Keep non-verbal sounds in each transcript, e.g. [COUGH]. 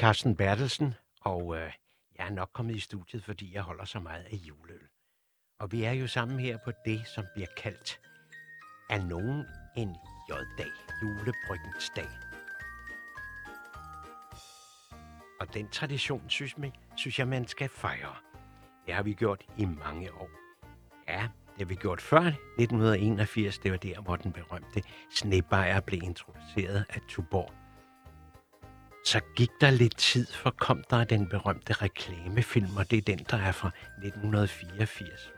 Carsten Bertelsen, og øh, jeg er nok kommet i studiet, fordi jeg holder så meget af juleøl. Og vi er jo sammen her på det, som bliver kaldt af nogen en J-dag, julebryggens dag. Og den tradition, synes, man, synes jeg, man skal fejre. Det har vi gjort i mange år. Ja, det har vi gjort før 1981. Det var der, hvor den berømte snebajer blev introduceret af Tuborg. Så gik der lidt tid, for kom der den berømte reklamefilm, og det er den, der er fra 1984.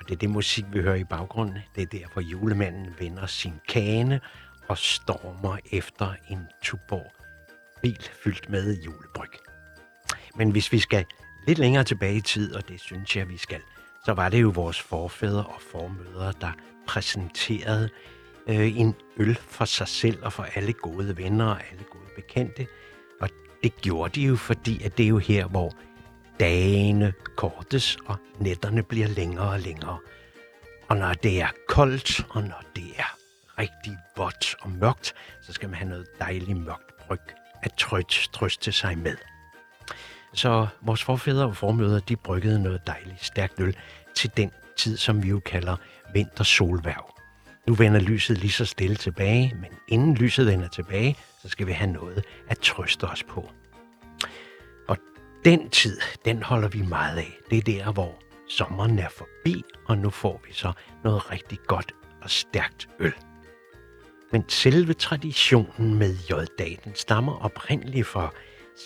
Og det er det musik, vi hører i baggrunden. Det er der, hvor julemanden vender sin kane og stormer efter en Tuborg bil fyldt med julebryg. Men hvis vi skal lidt længere tilbage i tid, og det synes jeg, vi skal, så var det jo vores forfædre og formødre, der præsenterede øh, en øl for sig selv og for alle gode venner og alle gode bekendte. Og det gjorde de jo, fordi at det er jo her, hvor dagene kortes, og nætterne bliver længere og længere. Og når det er koldt, og når det er rigtig vådt og mørkt, så skal man have noget dejligt mørkt bryg at trøst, trøste sig med. Så vores forfædre og formøder, de bryggede noget dejligt stærkt øl til den tid, som vi jo kalder vintersolværv. Nu vender lyset lige så stille tilbage, men inden lyset vender tilbage, så skal vi have noget at trøste os på. Og den tid, den holder vi meget af. Det er der, hvor sommeren er forbi, og nu får vi så noget rigtig godt og stærkt øl. Men selve traditionen med J-dagen stammer oprindeligt fra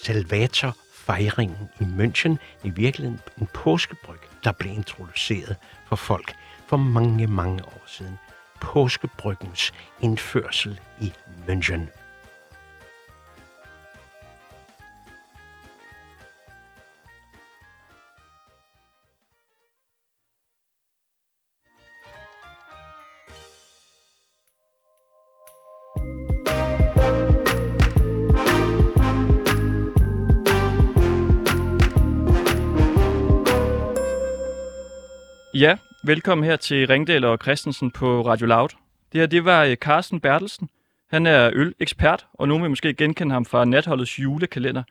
Salvator-fejringen i München, i virkeligheden en påskebryg, der blev introduceret for folk for mange, mange år siden. Påskebryggens indførsel i München. Ja, velkommen her til Ringdal og Christensen på Radio Loud. Det her, det var øh, Carsten Bertelsen. Han er ølekspert, og nogen vil måske genkende ham fra Natholdets julekalender.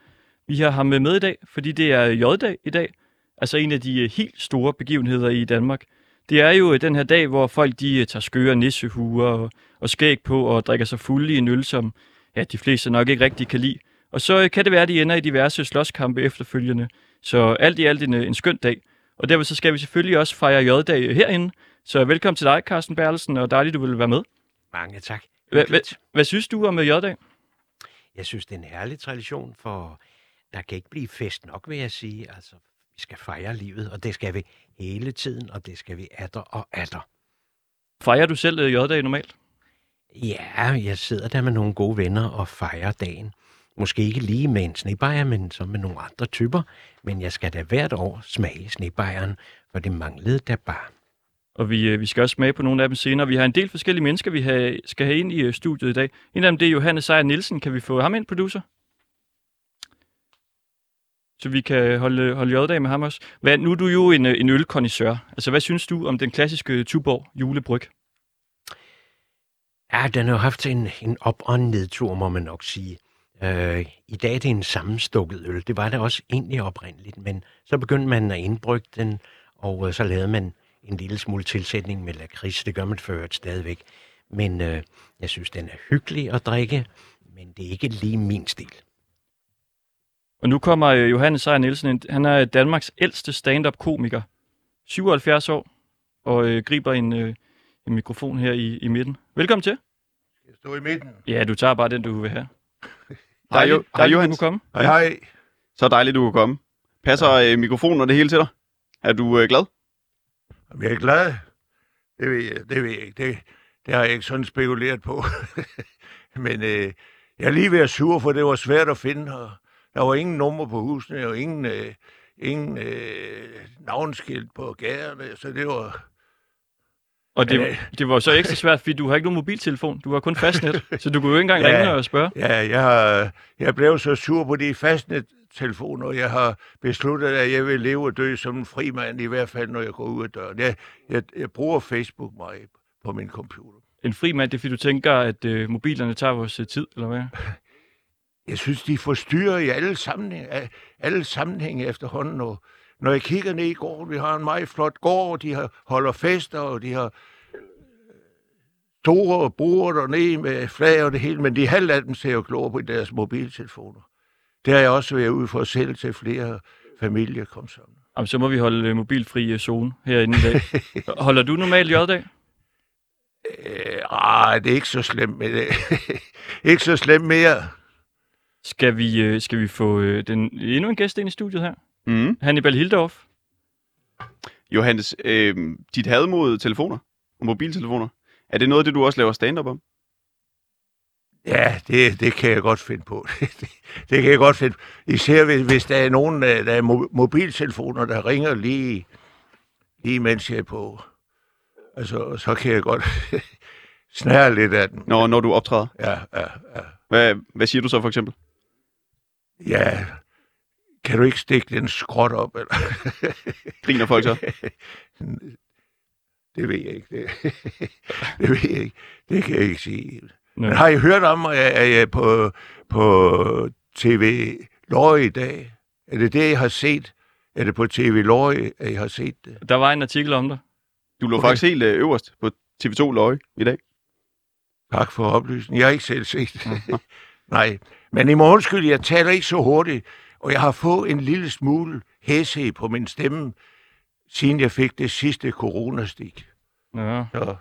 Vi har ham med i dag, fordi det er J-dag i dag, altså en af de øh, helt store begivenheder i Danmark. Det er jo øh, den her dag, hvor folk de tager skøre nissehuer og, og skæg på og drikker sig fulde i en øl, som ja, de fleste nok ikke rigtig kan lide. Og så kan det være, at de ender i diverse slåskampe efterfølgende. Så alt i alt en, en skøn dag. Og derfor så skal vi selvfølgelig også fejre J-dag herinde. Så velkommen til dig, Carsten Berlesen, og dejligt, du vil være med. Mange tak. Hva, hva, hvad synes du om J-dag? Jeg synes, det er en herlig tradition, for der kan ikke blive fest nok, vil jeg sige. Altså, vi skal fejre livet, og det skal vi hele tiden, og det skal vi atter og atter. Fejrer du selv øh, J-dag normalt? Ja, jeg sidder der med nogle gode venner og fejrer dagen. Måske ikke lige med en snebajer, men så med nogle andre typer. Men jeg skal da hvert år smage snebajeren, for det manglede der bare. Og vi, øh, vi skal også smage på nogle af dem senere. Vi har en del forskellige mennesker, vi have, skal have ind i øh, studiet i dag. En af dem det er Johannes Sejer Nielsen. Kan vi få ham ind, producer? Så vi kan holde, holde jøddag med ham også. Hvad, nu er du jo en, øh, en ølkondisør. Altså, hvad synes du om den klassiske Tuborg julebryg? Ja, den har haft en, en op- og nedtur, må man nok sige. Øh, I dag er det en sammenstukket øl. Det var det også egentlig oprindeligt, men så begyndte man at indbrygge den, og øh, så lavede man en lille smule tilsætning med lakrids. Det gør man for øvrigt stadigvæk. Men øh, jeg synes, den er hyggelig at drikke, men det er ikke lige min stil. Og nu kommer øh, Johannes Sejer Nielsen ind. Han er Danmarks ældste stand-up-komiker. 77 år, og øh, griber en, øh, en mikrofon her i, i midten. Velkommen til. Skal jeg stå i midten? Ja, du tager bare den, du vil have. [LAUGHS] Hej, jo, hej dejligt, du komme. Hej, hej. Så dejligt, du kunne komme. Passer øh, mikrofonen og det hele til dig? Er du øh, glad? Jeg er glad? Det ved jeg, det ved jeg ikke. Det, det har jeg ikke sådan spekuleret på. [LAUGHS] Men øh, jeg er lige ved at sure, for det var svært at finde. Og der var ingen nummer på husene, og ingen, øh, ingen øh, navnskilt på gaderne, så det var... Og det, det var så ekstra svært, fordi du har ikke nogen mobiltelefon. Du har kun fastnet, [LAUGHS] så du kunne jo ikke engang Ja. ringe og spørge. Ja, jeg, har, jeg blev så sur på de fastnet telefoner, og jeg har besluttet, at jeg vil leve og dø som en fri mand, i hvert fald når jeg går ud af døren. Jeg, jeg, jeg bruger Facebook meget på min computer. En fri mand, det er fordi, du tænker, at øh, mobilerne tager vores øh, tid, eller hvad? [LAUGHS] jeg synes, de forstyrrer i alle sammenhænge, alle sammenhænge efterhånden. Og når jeg kigger ned i gården, vi har en meget flot gård, de har, holder fester, og de har øh, store bruger dernede med flag og det hele, men de halv af dem ser jo klogere på deres mobiltelefoner. Det har jeg også været ude for selv til flere familier kom sammen. Jamen, så må vi holde øh, mobilfri øh, zone herinde i dag. [LAUGHS] Holder du normalt J-dag? Øh, ah, det er ikke så slemt med det. [LAUGHS] ikke så slemt mere. Skal vi, skal vi få den, endnu en gæst ind i studiet her? Mm. Hannibal Hildorf. Johannes, øh, dit had mod telefoner og mobiltelefoner, er det noget af det, du også laver stand-up om? Ja, det, det kan jeg godt finde på. [LAUGHS] det, det kan jeg godt finde Især hvis, hvis der er nogen, der der er mo- mobiltelefoner, der ringer lige, lige mens jeg er på. Altså, så kan jeg godt [LAUGHS] snære lidt af den. Når, når du optræder? Ja, ja, ja. Hvad, hvad siger du så for eksempel? Ja, kan du ikke stikke den skråt op? Eller? [LAUGHS] Griner folk så? det ved jeg ikke. Det, [LAUGHS] det ved jeg ikke. Det kan jeg ikke sige. Nå. Men har I hørt om, at jeg er på, på TV Løje i dag? Er det det, jeg har set? Er det på TV Løje, at jeg har set det? Der var en artikel om dig. Du lå Okay. faktisk helt øh, øverst på TV2 Løje i dag. Tak for oplysningen. Jeg har ikke selv set det. [LAUGHS] Nej, men I må undskylde, jeg taler ikke så hurtigt, og jeg har fået en lille smule hæse på min stemme, siden jeg fik det sidste coronastik. Ja. Så,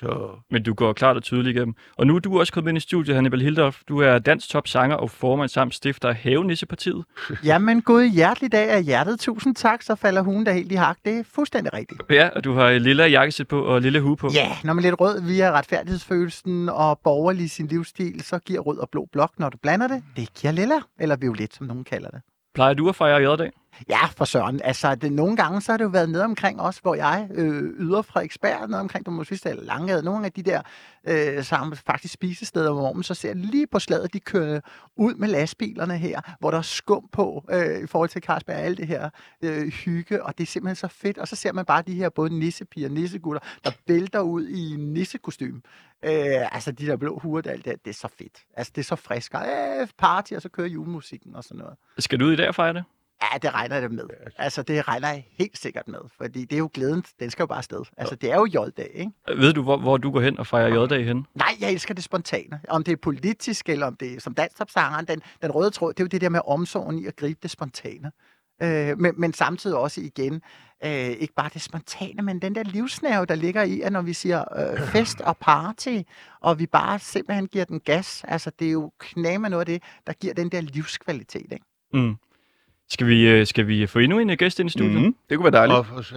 så Men du går klart og tydeligt igennem. Og nu er du også kommet ind i studiet, Hannibal Hildorf. Du er dansk topsanger og formand samt stifter af Havenissepartiet. Jamen, god hjertelig dag af hjertet. Tusind tak, så falder hun der helt i hak. Det er fuldstændig rigtigt. Ja, og du har et lille jakkesæt på og lille hue på. Ja, når man er lidt rød via retfærdighedsfølelsen og borgerlig i sin livsstil, så giver rød og blå blok, når du blander det. Det giver lilla, eller violet, som nogen kalder det. Plejer du at fejre J-dag? Ja, for søren. Altså, det, nogle gange så har det jo været nede omkring også, hvor jeg øh, yder Frederiksberg, nede omkring du måske eller Langade, nogle af de der øh, sammen faktisk spisesteder, hvor man så ser lige på slaget, de kører ud med lastbilerne her, hvor der er skum på øh, i forhold til Carlsberg, alt det her øh, hygge, og det er simpelthen så fedt. Og så ser man bare de her både nissepiger og nissegutter, der vælter ud i nissekostym. Øh, altså de der blå huer, der, det, det er så fedt. Altså det er så frisk. Og, øh, party, og så kører julemusikken og sådan noget. Skal du ud i dag og fejre det? Ja, det regner jeg det med. Altså, det regner jeg helt sikkert med, fordi det er jo glæden, den skal jo bare afsted. Altså, det er jo J-dag, ikke? Ved du, hvor, hvor du går hen og fejrer J-dag hen? Nej, jeg elsker det spontane. Om det er politisk, eller om det er som dansktopsangeren, den, den røde tråd, det er jo det der med omsorgen i at gribe det spontane. Øh, men, men samtidig også igen, øh, ikke bare det spontane, men den der livsnerve, der ligger i, at når vi siger øh, [CLEARS THROAT] fest og party, og vi bare simpelthen giver den gas, altså det er jo knæme noget af det, der giver den der livskvalitet, ikke? Mm. Skal vi, øh, skal vi få endnu en øh, gæst ind i studiet? Mm. Mm. Det kunne være dejligt. op for.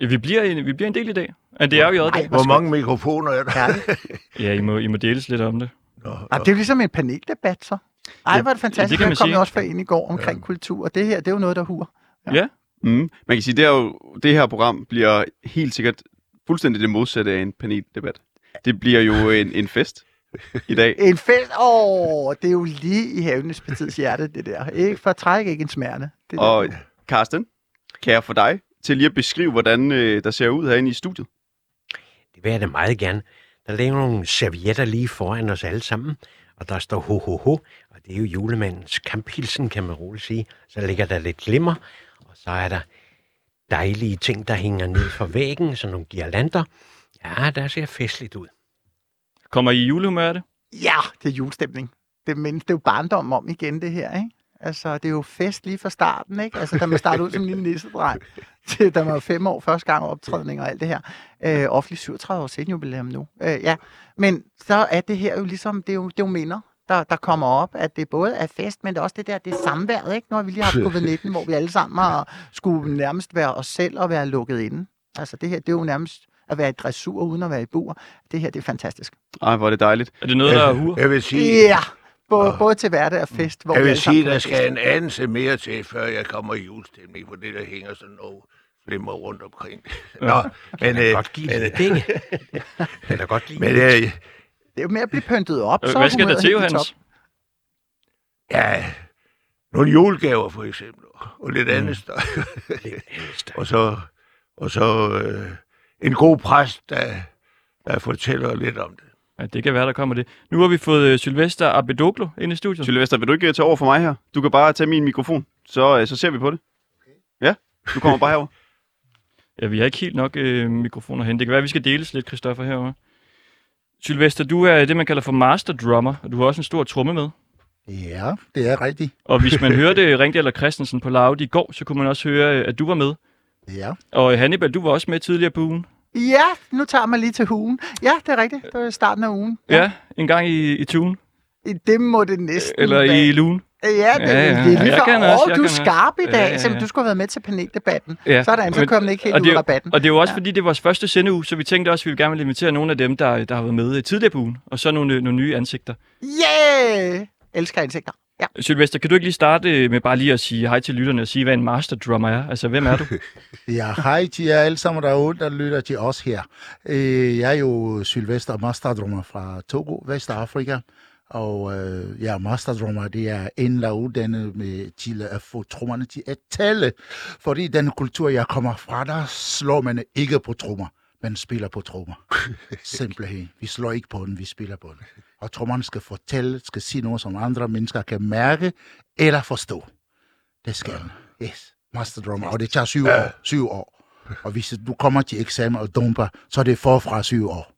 Ja, vi, bliver en, vi bliver en del i dag. Ja, det er jo. Nej, Hvor mange mikrofoner er der? [LAUGHS] Ja, I må, I må deles lidt om det. Nå, Ja, det er jo ligesom en paneldebat, så. Ej, Ja, hvor er det fantastisk. det kan man Det kom sige. også for ind i går omkring ja. kultur, og det her, det er jo noget, der huer. Ja. Ja. Mm. Man kan sige, det, er jo, det her program bliver helt sikkert fuldstændig det modsatte af en paneldebat. Det bliver jo en, en fest [LAUGHS] i dag. En fest, åh, det er jo lige i havenes partiets hjerte, det der. Ikke for træk ikke en smerte. Det Og der. Karsten, kan jeg få dig til lige at beskrive, hvordan øh, der ser ud herinde i studiet? Det vil jeg da meget gerne. Der ligger nogle servietter lige foran os alle sammen, og der står ho, ho, ho, og det er jo julemandens kamphilsen, kan man roligt sige. Så ligger der lidt glimmer, og så er der dejlige ting, der hænger ned fra væggen, sådan nogle girlander. Ja, der ser festligt ud. Kommer I i julehumør af det? Ja, det er julestemning. Det, men det er jo barndom om igen, det her, ikke? Altså, det er jo fest lige fra starten, ikke? Altså, da man startede ud som en lille nissedreng, [LAUGHS] til da man var fem år, første gang optrædning og alt det her. Øh, offentlig 37 år siden jubilæum nu. Øh, ja, men så er det her jo ligesom, det er jo, det er jo minder, der, der kommer op, at det både er fest, men det er også det der, det er samværet, ikke? Nu har vi lige haft covid-19, hvor vi alle sammen har skulle nærmest være os selv og være lukket inde. Altså, det her, det er jo nærmest at være i dressur uden at være i bur. Det her, det er fantastisk. Ej, hvor er det dejligt. Er det noget, der er hur? Jeg vil sige, Ja, både, både til hverdag og fest. Hvor jeg vi vil sige, kan der skal en anelse mere til, før jeg kommer i julestemning, for det der hænger sådan noget flimmer rundt omkring. Nå, men, øh, godt give men, penge. Jeg kan [LAUGHS] da godt lide men øh, Det er jo med at blive pyntet op, så er Hvad skal der til, top. ja, nogle julegaver for eksempel, og lidt andet støj. lidt andet støj. og så, og så øh, en god præst, der, der fortæller lidt om det. Ja, det kan være, der kommer det. Nu har vi fået øh, Sylvester Abedoglo ind i studiet. Sylvester, vil du ikke øh, tage over for mig her? Du kan bare tage min mikrofon, så, øh, så ser vi på det. Ja, du kommer bare herover. [LAUGHS] Ja, vi har ikke helt nok øh, mikrofoner hen. Det kan være, vi skal deles lidt, Christoffer, herovre. Sylvester, du er det, man kalder for master drummer, og du har også en stor tromme med. Ja, det er rigtigt. Og hvis man [LAUGHS] hørte Ringdal og Christensen på Loud i går, så kunne man også høre, at du var med. Ja. Og Hannibal, du var også med tidligere på ugen. Ja, nu tager man lige til ugen. Ja, det er rigtigt. Det var starten af ugen. Ja, ja en gang i, i tugen. Det må det næsten Eller være. i lugen. Ja, det, Ja, ja, det er lige for, åh, du er skarp i dag, Ja, ja, du skulle have været med til paneldebatten. Ja. Sådan, så kom den ikke helt og ud af rabatten. og det er jo også, Ja. fordi det er vores første sendeuge, så vi tænkte også, at vi gerne ville invitere nogle af dem, der, der har været med tidligere på ugen, og så nogle, øh, nogle nye ansigter. Yeah! Elsker indsigter. Ja. Sylvester, kan du ikke lige starte øh, med bare lige at sige hej til lytterne og sige, hvad en master drummer er? Altså, hvem er du? [LAUGHS] Ja, hej til jer alle sammen derude, der lytter til os her. Øh, Jeg er jo Sylvester Masterdrummer fra Togo, Vestafrika. Og øh, ja, Masterdrummer, det er en, der er uddannet med, til at få trommerne til at tale. Fordi den kultur, jeg kommer fra, der slår man ikke på trommer. Man spiller på trommer. [LAUGHS] Simpelthen. Vi slår ikke på den, vi spiller på den. Og trommerne skal fortælle, skal sige noget, som andre mennesker kan mærke eller forstå. Det skal den. Yes. Master drummer. Og det tager syv år. Syv år. Og hvis du kommer til eksamen og dumper, så er det forfra syv år.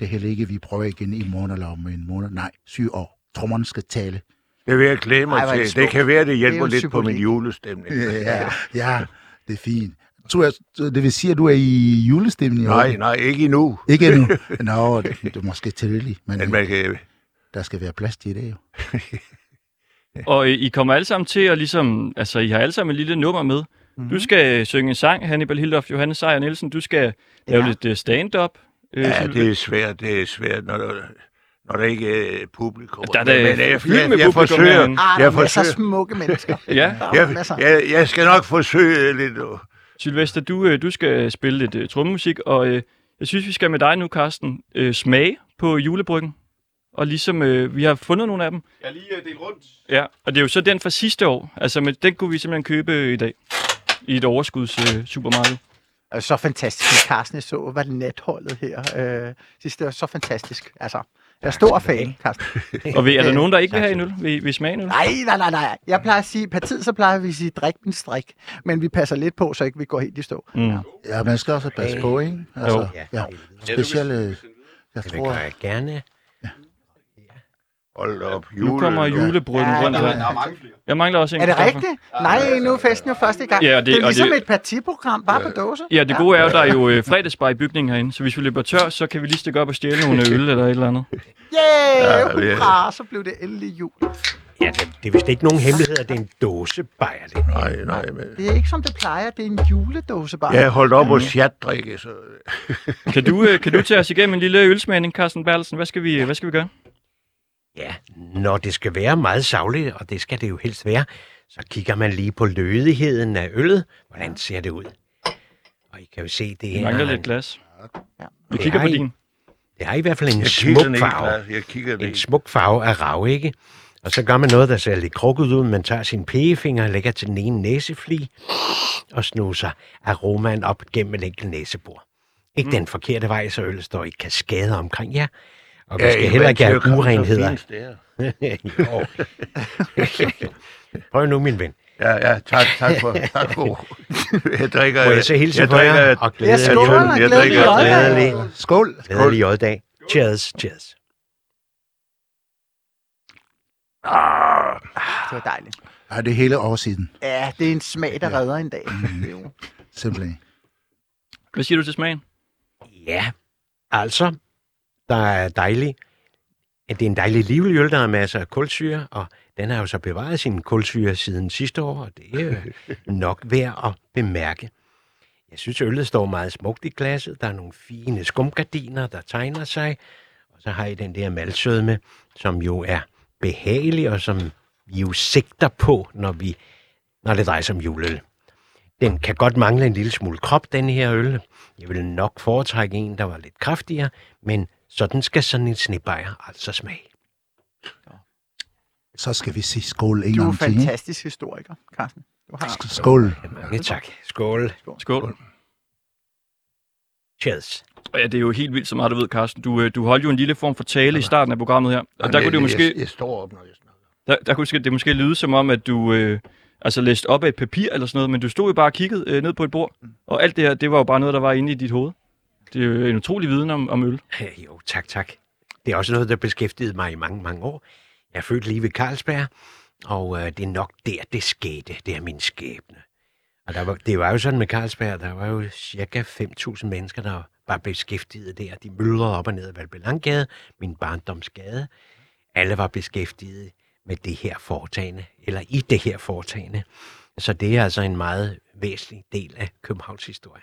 Det er heller ikke, vi prøver igen i måned eller om en måned. Nej, syv år. Trommerne skal tale. Det vil jeg glæde mig Ej, det til. smukt. Det kan være, det Det er hjælper jo lidt på min julestemning. Ja, ja det er fint. Tror jeg, det vil sige, at du er i julestemning? Nej, nej, ikke endnu. Ikke endnu. [LAUGHS] Nå, det, det er måske tidligt, men Men man kan, der skal være plads til det jo. [LAUGHS] og øh, I kommer alle sammen til at ligesom, altså I har alle sammen et lille nummer med. Mhm. Du skal øh, synge en sang, Hannibal Hildorf, Johannes Sejer Nielsen. Du skal lave Ja. lidt øh, stand-up. Øh, ja, det er svært, det er svært, når der, når der ikke er publikum. Der er da Men jeg, jeg, jeg publikum forsøger. Ah, der jeg er masser af forsøger, smukke mennesker. Ja. Er jeg, jeg, jeg skal nok forsøge lidt. Sylvester, du, øh, du skal spille lidt øh, trommemusik, og øh, jeg synes, vi skal med dig nu, Carsten, øh, smage på julebryggen. Og ligesom, øh, vi har fundet nogle af dem. Jeg er lige delt rundt. Ja, og det er jo så den fra sidste år. Altså, men den kunne vi simpelthen købe i dag. I et overskuds øh, supermarked. Og Så fantastisk, Carsten, jeg så, var natholdet her. Øh, det var så fantastisk. Altså, er stor fan, Carsten. [LAUGHS] Og ved, er der nogen, der ikke vil have en øl? Vil, vil I smage en øl? Nej, nej, nej, nej. Jeg plejer at sige, på tid så plejer vi at sige, drik min strik. Men vi passer lidt på, så ikke vi går helt i stå. Mm. Ja, man skal også passe på, ikke? Altså, Ja, ja. Specielt, øh, jeg tror, jeg gerne. Hold op, Nu kommer jule. julebryggen Ja, rundt ja, ja. Der er mange flere. Jeg mangler også en. Er det rigtigt? Nej, nu er festen jo første gang. Ja, det- det er ligesom det- et partiprogram, bare på dåse. Ja, det gode er jo, der er jo øh, fredagsbar i bygningen herinde, så hvis vi løber tør, så kan vi lige stikke op og stjæle nogle øl eller et eller andet. [LAUGHS] Yeah, Ja, ja. hurra, så blev det endelig jul. Ja, det, det er vist ikke nogen hemmelighed, at det er en dåse bajer. Det. Nej, nej, men... Det er ikke som det plejer, det er en juledåse bare. Jeg er holdt op og chatdrikke, så... Kan du, øh, kan du tage os igennem en lille ølsmagning, Carsten Bertelsen? Hvad skal vi, hvad skal vi gøre? Ja, når det skal være meget savligt, og det skal det jo helst være, så kigger man lige på lødigheden af øllet. Hvordan ser det ud? Og I kan jo se, det her. mangler lidt glas. Ja. Vi kigger på din. Det har i hvert fald en smuk farve. Jeg kigger En smuk farve af rav, ikke? Og så gør man noget, der ser lidt krukket ud. Man tager sin pegefinger og lægger til den ene næsefli og snuser aromaen op gennem en enkelt næsebor. Ikke mm. den forkerte vej, så øllet står i kaskade omkring jer. Og vi skal heller ikke have urenheder. [LAUGHS] Jo. Prøv nu, min ven. Ja, ja, tak, tak for, tak for. Jeg drikker... Må jeg så hilse jeg på jer? drikker, Og Ja, glædelig, skål, jeg glædelig drikker- glædelig, skål! glædelig joddag. Cheers, cheers. Ah, Det var dejligt. Ja, det er hele år siden, Ja, det er en smag, der redder en dag. Jo- simpelthen. Hvad siger du til smagen? Ja, altså, der er dejlig. Det er en dejlig livlig øl, der er masser af kulsyre, og den har jo så bevaret sin kulsyre siden sidste år, og det er jo [LAUGHS] nok værd at bemærke. Jeg synes, øllet står meget smukt i glasset. Der er nogle fine skumgardiner, der tegner sig. Og så har I den der malsødme, som jo er behagelig, og som vi jo sigter på, når, vi, når det drejer sig om juleøl. Den kan godt mangle en lille smule krop, den her øl. Jeg vil nok foretrække en, der var lidt kraftigere, men sådan skal sådan en snebajer altså smage. Så skal vi sige skål en Du er gang til. ikke? fantastisk historiker, Carsten. Du har Skål. Mange tak. Skål. Skål. Cheers. Ja, det er jo helt vildt så meget, du ved, Carsten. Du, øh, du holdt jo en lille form for tale i starten af programmet her. Og der kunne det jo måske, Jeg, jeg står op, når jeg snakker. der, der kunne det måske lyde som om, at du øh, altså læste op af et papir eller sådan noget, men du stod jo bare og kiggede øh, ned på et bord. Og alt det her, det var jo bare noget, der var inde i dit hoved. Det er jo en utrolig viden om, om øl. Jo, tak, tak. Det er også noget, der beskæftigede mig i mange, mange år. Jeg er født lige ved Carlsberg, og øh, det er nok der, det skete. Det er min skæbne. Og der var, det var jo sådan med Carlsberg, der var jo cirka 5.000 mennesker, der var beskæftiget der. De myldrede op og ned ad Valbelangade, min barndomsgade. Alle var beskæftiget med det her foretagende, eller i det her foretagende. Så det er altså en meget væsentlig del af Københavns historie.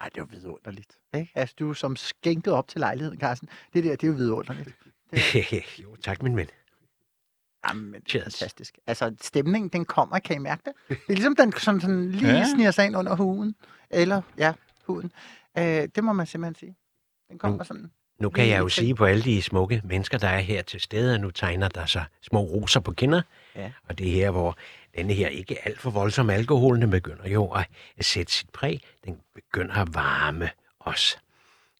Ej, det er jo vidunderligt. Ikke? Altså, du er som skænket op til lejligheden, Carsten. Det der, det er jo vidunderligt. [LAUGHS] jo, tak min ven. Jamen, Cheers. fantastisk. Altså, stemningen, den kommer, kan I mærke det? Det er ligesom, den sådan, sådan lige Ja. sniger sig ind under huden. Eller, ja, huden. Øh, det må man simpelthen sige. Den kommer sådan. Nu kan jeg jo sige på alle de smukke mennesker, der er her til stede, at nu tegner der sig små roser på kinder. Ja. Og det er her, hvor denne her ikke alt for voldsomme alkohol, den begynder jo at at sætte sit præg. Den begynder at varme os.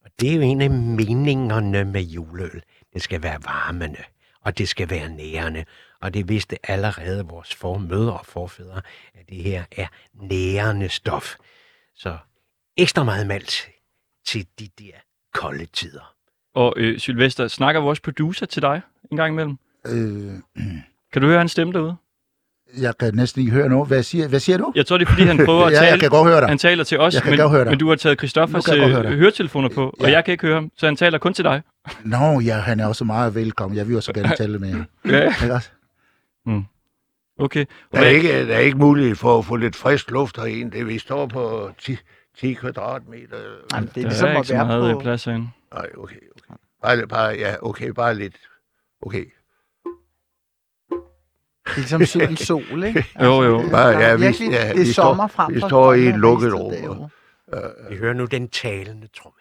Og det er jo en af meningerne med juleøl. Det skal være varmende, og det skal være nærende. Og det vidste allerede vores formødre og forfædre, at det her er nærende stof. Så ekstra meget malt til de der kolde tider. Og øh, Sylvester, snakker vores producer til dig en gang imellem? Øh, [CLEARS THROAT] Kan du høre hans stemme derude? jeg kan næsten ikke høre noget. Hvad siger, hvad siger du? Jeg tror, det er, fordi han prøver [LAUGHS] at ja, tale. jeg kan godt høre dig. Han taler til os, Jeg kan men, godt høre dig. men du har taget Christoffers øh, høre høretelefoner på, og Ja. jeg kan ikke høre ham, så han taler kun til dig. Nå, ja, han er også meget velkommen. Jeg vil også gerne tale med ham. [LAUGHS] Ja, Ikke også? okay. Der er, ikke, der er ikke mulighed for at få lidt frisk luft herinde. Det, vi står på 10, 10 kvadratmeter. Jamen, det er Der ligesom er ikke at så være meget på... på... plads herinde. Nej, okay, okay. Bare, bare, ja, okay, bare lidt. Okay. Det er ligesom sydens sol, ikke? [LAUGHS] Jo, jo. det, Bare, der er ja, vi- virkelig, ja, det er vi står- sommer frem vi står i et sommer- lukket rum, Vi hører nu den talende tromme.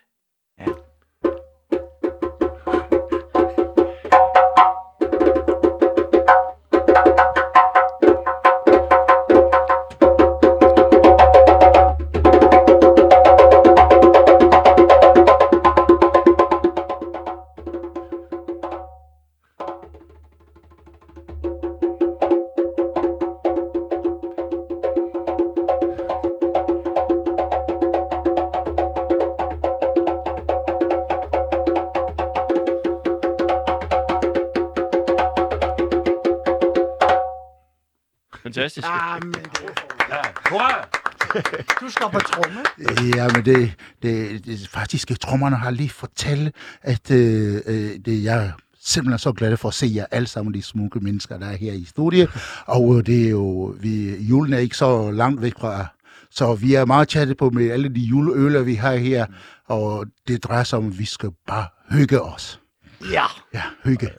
Fantastisk. Ah, men det Du skal på tromme. Ja, men det, det, det faktisk, trommerne har lige fortalt, at øh, øh, det, jeg er simpelthen så glad for at se jer alle sammen, de smukke mennesker, der er her i studiet. Og øh, det er jo, vi, julen er ikke så langt væk fra, så vi er meget chattet på med alle de juleøler, vi har her. Og det drejer sig om, at vi skal bare hygge os. Ja. Ja, hygge.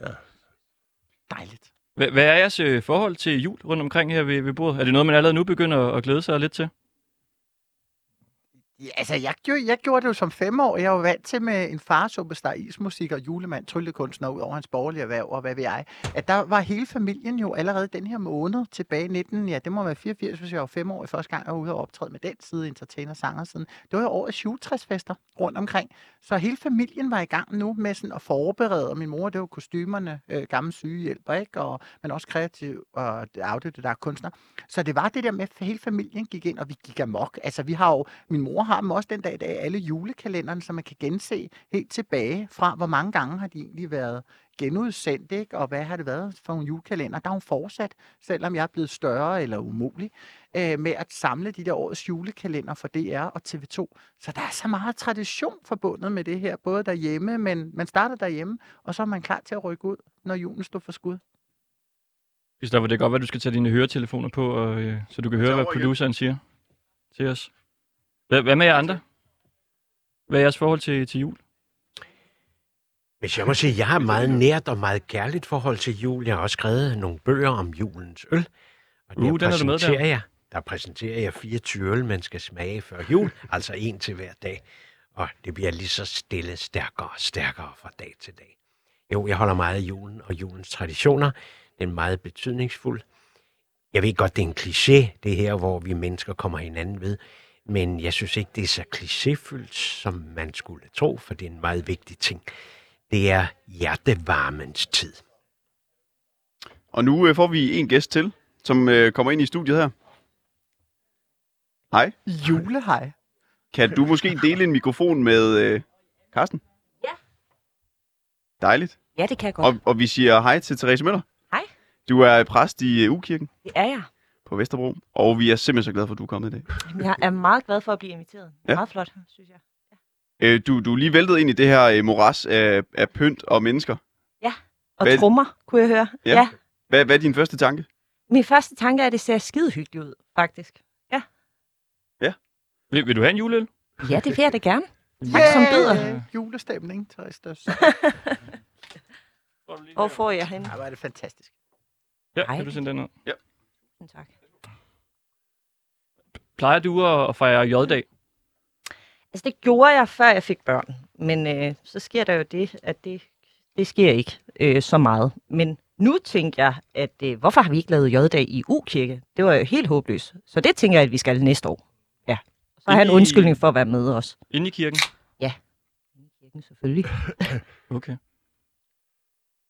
Dejligt. Hvad, er jeres øh, forhold til jul rundt omkring her ved, ved bordet? Er det noget, man allerede nu begynder at glæde sig lidt til? Ja, altså, jeg, gjorde, jeg gjorde det jo som fem år. Jeg var vant til med en far, superstar, ismusik og julemand, tryllekunstner ud over hans borgerlige erhverv og hvad ved jeg. At der var hele familien jo allerede den her måned tilbage i 19, ja, det må være 84, hvis jeg var fem år i første gang, jeg var ude og optræde med den side, entertainer sanger siden. Det var jo årets fester rundt omkring. Så hele familien var i gang nu med sådan at forberede, og min mor, det var kostymerne, øh, gamle sygehjælper, ikke? Og, men også kreativ og autodidakt kunstner. Så det var det der med, at hele familien gik ind, og vi gik amok. Altså, vi har jo, min mor har dem også den dag i dag, alle julekalenderne, så man kan gense helt tilbage fra, hvor mange gange har de egentlig været genudsendt, ikke? og hvad har det været for nogle julekalender. Der er hun fortsat, selvom jeg er blevet større eller umulig, øh, med at samle de der årets julekalender for DR og TV2. Så der er så meget tradition forbundet med det her, både derhjemme, men man starter derhjemme, og så er man klar til at rykke ud, når julen står for skud. Christoffer, det kan godt være, at du skal tage dine høretelefoner på, og, øh, så du kan høre, hvad produceren siger til os. Hvad, hvad med jer andre? Hvad er jeres forhold til, til jul? Hvis jeg må sige, jeg har et meget nært og meget kærligt forhold til jul. Jeg har også skrevet nogle bøger om julens øl. Og der Uh, den er du med der. jeg, der præsenterer jeg 24 øl, man skal smage før jul. altså en til hver dag. Og det bliver lige så stille, stærkere og stærkere fra dag til dag. Jo, jeg holder meget af julen og julens traditioner. Den er meget betydningsfuld. Jeg ved godt, det er en kliché, det her, hvor vi mennesker kommer hinanden ved. Men jeg synes ikke, det er så klichéfyldt, som man skulle tro, for det er en meget vigtig ting. Det er hjertevarmens tid. Og nu øh, får vi en gæst til, som øh, kommer ind i studiet her. Hej. Julehej. Kan du måske dele en mikrofon med øh, Carsten? Ja. Dejligt. Ja, det kan jeg godt. Og, og vi siger hej til Therese Møller. Hej. Du er præst i øh, U-kirken Det er jeg. På Vesterbro, og vi er simpelthen så glade for, at du er kommet i dag. Jamen, Jeg er meget glad for at blive inviteret. Ja. Ja. Meget flot, synes jeg. Øh, du, du er lige væltet ind i det her øh, moras af, af pynt og mennesker. Og Hvad- trummer, kunne jeg høre. Ja. Ja. Hvad, hvad er din første tanke? Min første tanke er, at det ser skide hyggeligt ud, faktisk. Vil, vil du have en juleøl? Ja, det vil jeg da gerne. [LAUGHS] Tak som byder. Julestemning, Tristas. [LAUGHS] Hvor får jeg hen? Ja, hvor er det fantastisk. Ja, Hej. kan du sende den ud? Tak. Plejer du at, fejre J-dag? Altså, det gjorde jeg, før jeg fik børn. Men øh, så sker der jo det, at det, det sker ikke øh, så meget. Men nu tænker jeg, at øh, hvorfor har vi ikke lavet J-dag i U-kirke? Det var jo helt håbløst. Så det tænker jeg, at vi skal næste år. Ja. Så har jeg en I- undskyldning for at være med os. Inde i kirken? Kirken, selvfølgelig. [COUGHS] Okay.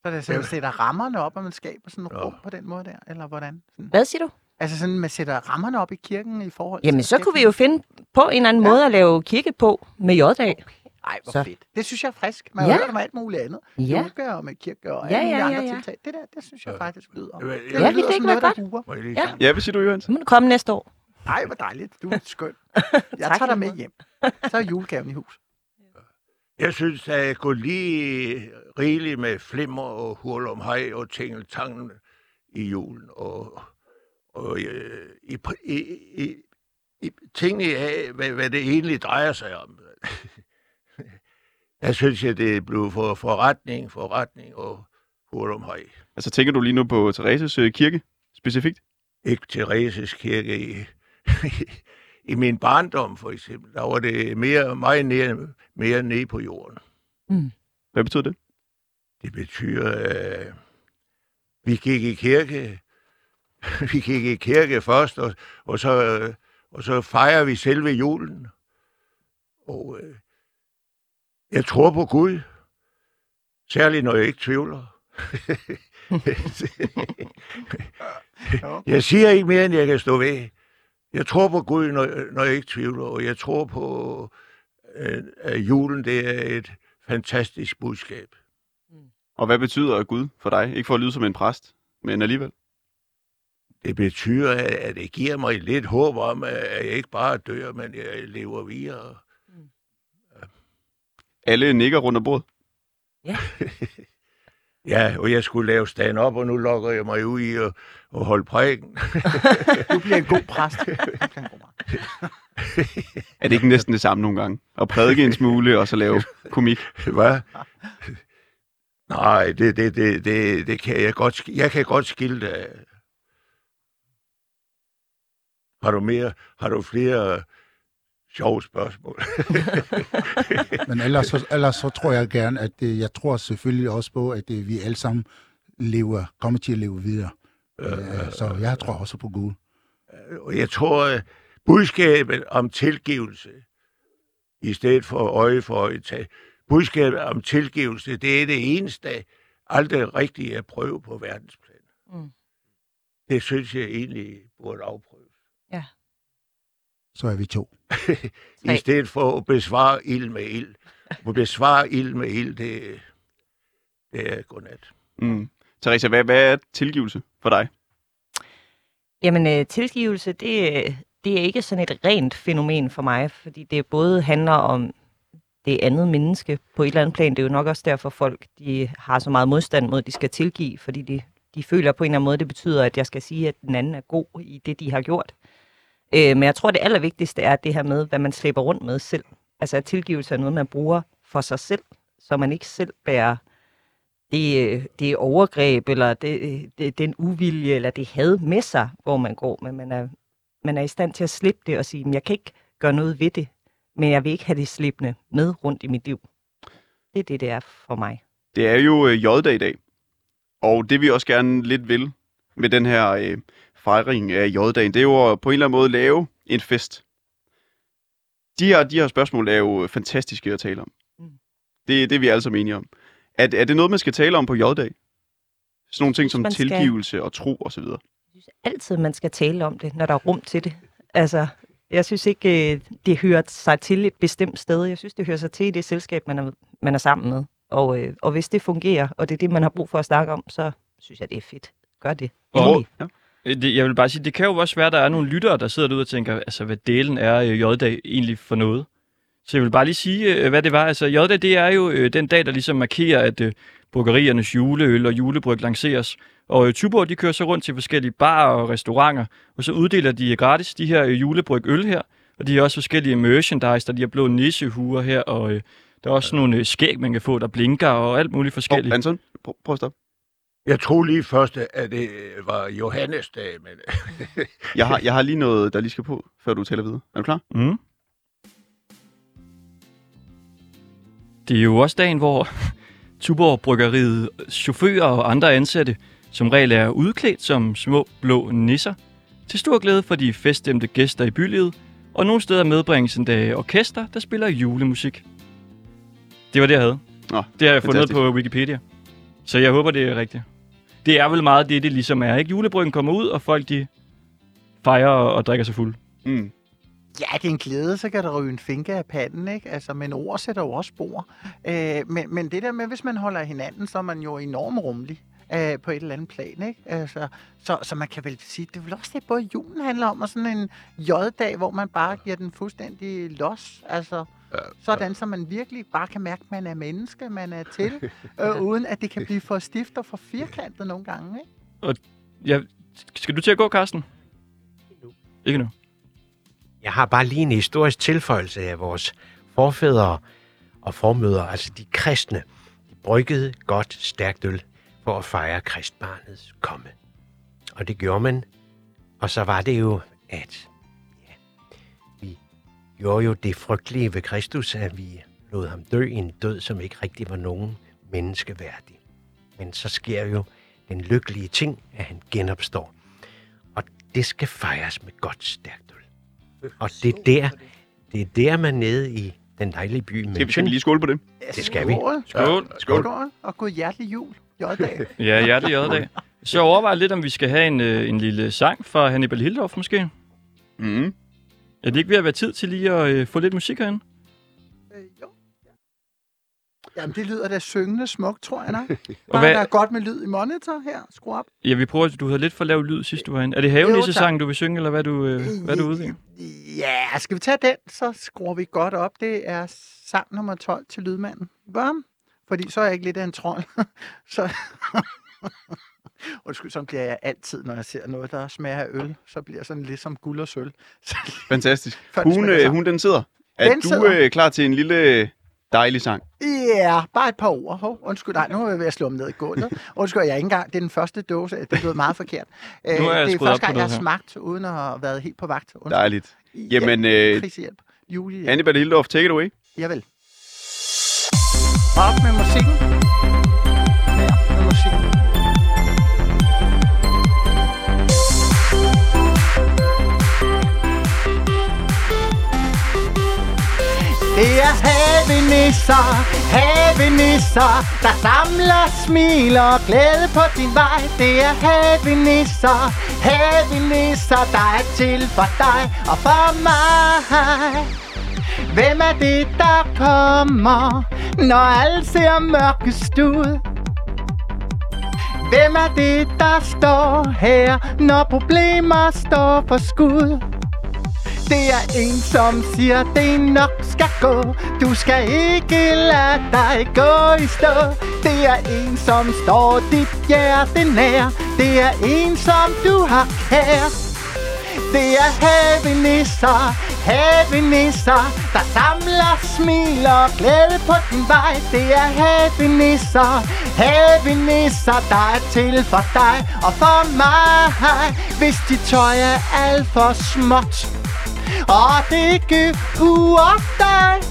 Så det så man sætter rammerne op, og man skaber sådan Ja. rum på den måde der, eller hvordan? Sådan. Hvad siger du? Altså sådan, man sætter rammerne op i kirken i forhold Jamen, til... så kunne vi jo finde på en eller anden Ja. måde at lave kirke på med J-dag. Ej, hvor så- fedt. Det synes jeg er frisk. Man Ja. hørt om alt muligt andet. Ja. Yoga og med kirke og Ja, alle ja, ja, andre ja. tiltag. Det der, det synes jeg faktisk lyder. Ja, Det ja, lyder det som ikke noget, være der Ja. Ja, hvad siger du? Så må du komme næste år. Ej, hvor dejligt. Du er skøn. [LAUGHS] Jeg tager dig med hjem. Så er julegaven i hus. Jeg synes, at jeg går lige rigeligt med flimmer og hurlumhej og tingeltangen i julen. Og, og øh, i, i, i, i tingene af, hvad, hvad det egentlig drejer sig om. [LAUGHS] Jeg synes, at det er blevet for forretning, forretning og hurlumhej. Altså tænker du lige nu på Thereses øh, kirke specifikt? Ikke Thereses kirke i, [LAUGHS] i min barndom, for eksempel. Der var det mere, meget nede, mere nede på jorden. Hvad betyder det? Det betyder, at vi gik i kirke. [LAUGHS] vi gik i kirke først, og, og, så, og så fejrer vi selve julen. Og øh, jeg tror på Gud. Særligt, når jeg ikke tvivler. [LAUGHS] jeg siger ikke mere, end jeg kan stå ved. Jeg tror på Gud, når, når jeg ikke tvivler, og jeg tror på, øh, at julen det er et fantastisk budskab. Og hvad betyder Gud for dig? Ikke for at lyde som en præst, men alligevel. Det betyder, at det giver mig lidt håb om, at jeg ikke bare dør, men jeg lever videre. Alle nikker rundt om bordet. Ja, [LAUGHS] og jeg skulle lave stand op, og nu lokker jeg mig ud i at, at holde prædiken. [LAUGHS] Du bliver en god præst. Du bliver en god præst. Er det ikke næsten det samme nogle gange? At prædike en smule, og så lave komik? Hvad? Nej, det, det, det, det, det kan jeg godt, jeg kan godt skille det. Har du mere, har du flere sjove spørgsmål? [LAUGHS] Men ellers, så- ellers så tror jeg gerne, at øh, jeg tror selvfølgelig også på, at øh, vi alle sammen lever, kommer til at leve videre. Øh, Så jeg tror også på Gud. Og jeg tror, at budskabet om tilgivelse, i stedet for øje for øje, tage, budskabet om tilgivelse, det er det eneste, aldrig rigtigt er prøvet på verdensplan. Mm. Det synes jeg egentlig burde afprøves. Så er vi to. [LAUGHS] I stedet for at besvare ild med ild. At besvare ild med ild, det, det er godnat. Mm. Teresa, hvad, hvad er tilgivelse for dig? Jamen, øh, tilgivelse, det, det er ikke sådan et rent fænomen for mig, fordi det både handler om det andet menneske på et eller andet plan. Det er jo nok også derfor, folk de har så meget modstand mod, at de skal tilgive, fordi de, de føler på en eller anden måde, det betyder, at jeg skal sige, at den anden er god i det, de har gjort. Øh, men jeg tror, det allervigtigste er det her med, hvad man slæber rundt med selv. Altså, at tilgivelse er noget, man bruger for sig selv, så man ikke selv bærer det, øh, det overgreb, eller det, det, den uvilje, eller det had med sig, hvor man går. Men man er, man er i stand til at slippe det og sige, jeg kan ikke gøre noget ved det, men jeg vil ikke have det slippende med rundt i mit liv. Det er det, det er for mig. Det er jo øh, J-dag i dag, og det vi også gerne lidt vil med den her øh, fejring af J-dagen, det er jo at på en eller anden måde lave en fest. de her, de her spørgsmål er jo fantastiske at tale om. Mm. Det, det er vi alle sammen enige om. Er, er det noget, man skal tale om på J-dag? Sådan nogle ting som man skal. tilgivelse og tro og så videre. altid, man skal tale om det, når der er rum til det. Altså, jeg synes ikke, øh, det hører sig til et bestemt sted. Jeg synes, det hører sig til i det selskab, man er, man er sammen med. Og, øh, og hvis det fungerer, og det er det, man har brug for at snakke om, så synes jeg, det er fedt. Gør det. Og-. Ja. Øh, Det, jeg vil bare sige, det kan jo også være, at der er nogle lyttere, der sidder derude og tænker, altså hvad delen er øh, J-dag egentlig for noget. Så jeg vil bare lige sige, øh, hvad det var. Altså J-dag, det er jo den dag, der ligesom markerer, at øh, bruggeriernes juleøl og julebryg lanceres. Og øh, Tuborg, de kører så rundt til forskellige barer og restauranter, og så uddeler de gratis de her øh, julebryg øl her. Og de har også forskellige merchandise, der de har blå nissehuer her, og øh, der er også nogle øh, skæg, man kan få, der blinker og alt muligt Oh, forskelligt. Anton, prøv, prøv at stoppe. Jeg tror lige først, at det var Johannes dag, men [LAUGHS] Jeg har, jeg har lige noget, der lige skal på, før du taler videre. Er du klar? Mm. Det er jo også dagen, hvor [LAUGHS] Tuborg Bryggeriet chauffører og andre ansatte som regel er udklædt som små blå nisser, til stor glæde for de feststemte gæster i bylivet, og nogle steder medbringes endda orkester, der spiller julemusik. Det var det, jeg havde. Nå, det har jeg fundet fantastisk. på Wikipedia. Så jeg håber, det er rigtigt. Det er vel meget det, det ligesom er. Ikke? Julebryggen kommer ud, og folk de fejrer og, og drikker sig fuld. Mm. Ja, det er en glæde, så kan der ryge en finke af panden, ikke? Altså, men ord sætter jo også spor. Øh, men, men det der med, hvis man holder hinanden, så er man jo enormt rummelig øh, på et eller andet plan, ikke? Altså, så, så man kan vel sige, det er vel også det, både julen handler om, og sådan en J-dag, hvor man bare giver den fuldstændig los. Altså, sådan, så man virkelig bare kan mærke, at man er menneske, man er til, [LAUGHS] øh, uden at det kan blive for stift og for firkantet nogle gange, ikke? Ja, skal du til at gå, Carsten? Ikke nu. Jeg har bare lige en historisk tilføjelse af vores forfædre og formødre, altså de kristne. De bryggede godt stærkt øl for at fejre kristbarnets komme. Og det gjorde man. Og så var det jo, at ja, gjorde jo det frygtelige ved Kristus, at vi lod ham dø en død, som ikke rigtig var nogen menneskeværdig. Men så sker jo den lykkelige ting, at han genopstår. Og det skal fejres med godt stærkt øl. Og det er der, det er der man nede i den dejlige by Skal, vi, skal vi München. lige skåle på det? Det skal vi. Skål. Skål. Skål. Skål. Og god hjertelig jul. [LAUGHS] Ja, hjertelig J-dag. Så overvej lidt, om vi skal have en, øh, en lille sang fra Hannibal Hildorf måske. Mm. Er det ikke ved at være tid til lige at øh, få lidt musik herinde? Øh, jo. Jamen, det lyder da syngende smukt, tror jeg nok. [LAUGHS] Bare hvad, der er godt med lyd i monitor her. Skru op. ja, vi prøver, du havde lidt for lav lyd sidst, du var inde. Er det havenisse-sangen, du vil synge, eller hvad du, øh, hvad du ude i? Ja, skal vi tage den, så skruer vi godt op. Det er sang nummer 12 til Lydmanden. Bum. Fordi så er jeg ikke lidt af en trold. [LAUGHS] så... Undskyld, sådan bliver jeg altid, når jeg ser noget, der smager af øl. Så bliver jeg sådan lidt som guld og sølv. Fantastisk. [LAUGHS] Hun, øh, hun den sidder. Er Den du sidder. øh, klar til en lille dejlig sang? Ja, bare et par ord. Hov, undskyld, nej, nu er jeg ved at slå dem ned i gulvet. Undskyld, jeg er ikke engang. Det er den første dåse. Det lød meget forkert. [LAUGHS] Øh, Nu er jeg det er første gang, jeg har smagt, uden at have været helt på vagt. Undskyld. Dejligt. Jamen, Hjælp. øh, Krisehjælp. Julehjælp. Hannibal Hildorf, take it away. Jeg vil. Op med musikken. Det er havenisser, havenisser, der samler smil og glæde på din vej. Det er havenisser, havenisser, der er til for dig og for mig. Hvem er det, der kommer, når alt ser mørkest ud? Hvem er det, der står her, når problemer står for skud? Det er en, som siger, det nok skal gå Du skal ikke lade dig gå i stå Det er en, som står dit hjerte nær Det er en, som du har her det er havenisser, havenisser, der samler smil og glæde på din vej. Det er havenisser, havenisser, der er til for dig og for mig. Hvis dit tøj er alt for småt, og det ikke huer dig,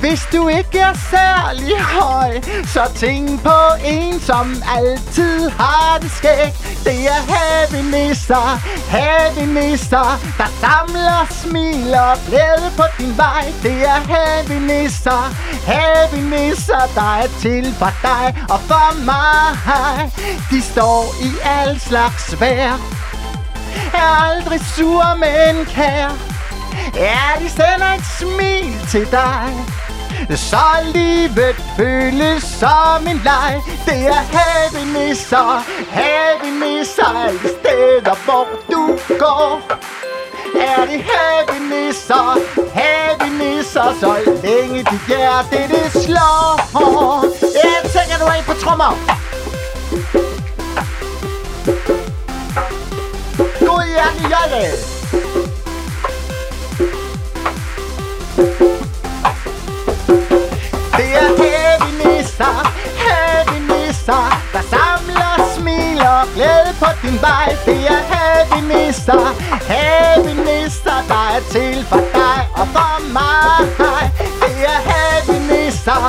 Hvis du ikke er særlig høj, så tænk på en, som altid har det skægt. Det er havenisser, havenisser, der samler smil og glæde på din vej. Det er havenisser, havenisser, der er til for dig og for mig. De står i al slags vejr, er aldrig sur, men kær. Ja, de sender et smil til dig. Så livet føles som en leg. Det er havenisser, havenisser Alle steder, hvor du går. Er det havenisser, havenisser Så længe dit hjerte det slår Ja, tænker du af på trommer. God Det er heavy nisser, heavy nisser der samler smil og glæde på din vej. Det er heavy nisser, heavy nisser der er til for dig og for mig. Det er heavy nisser,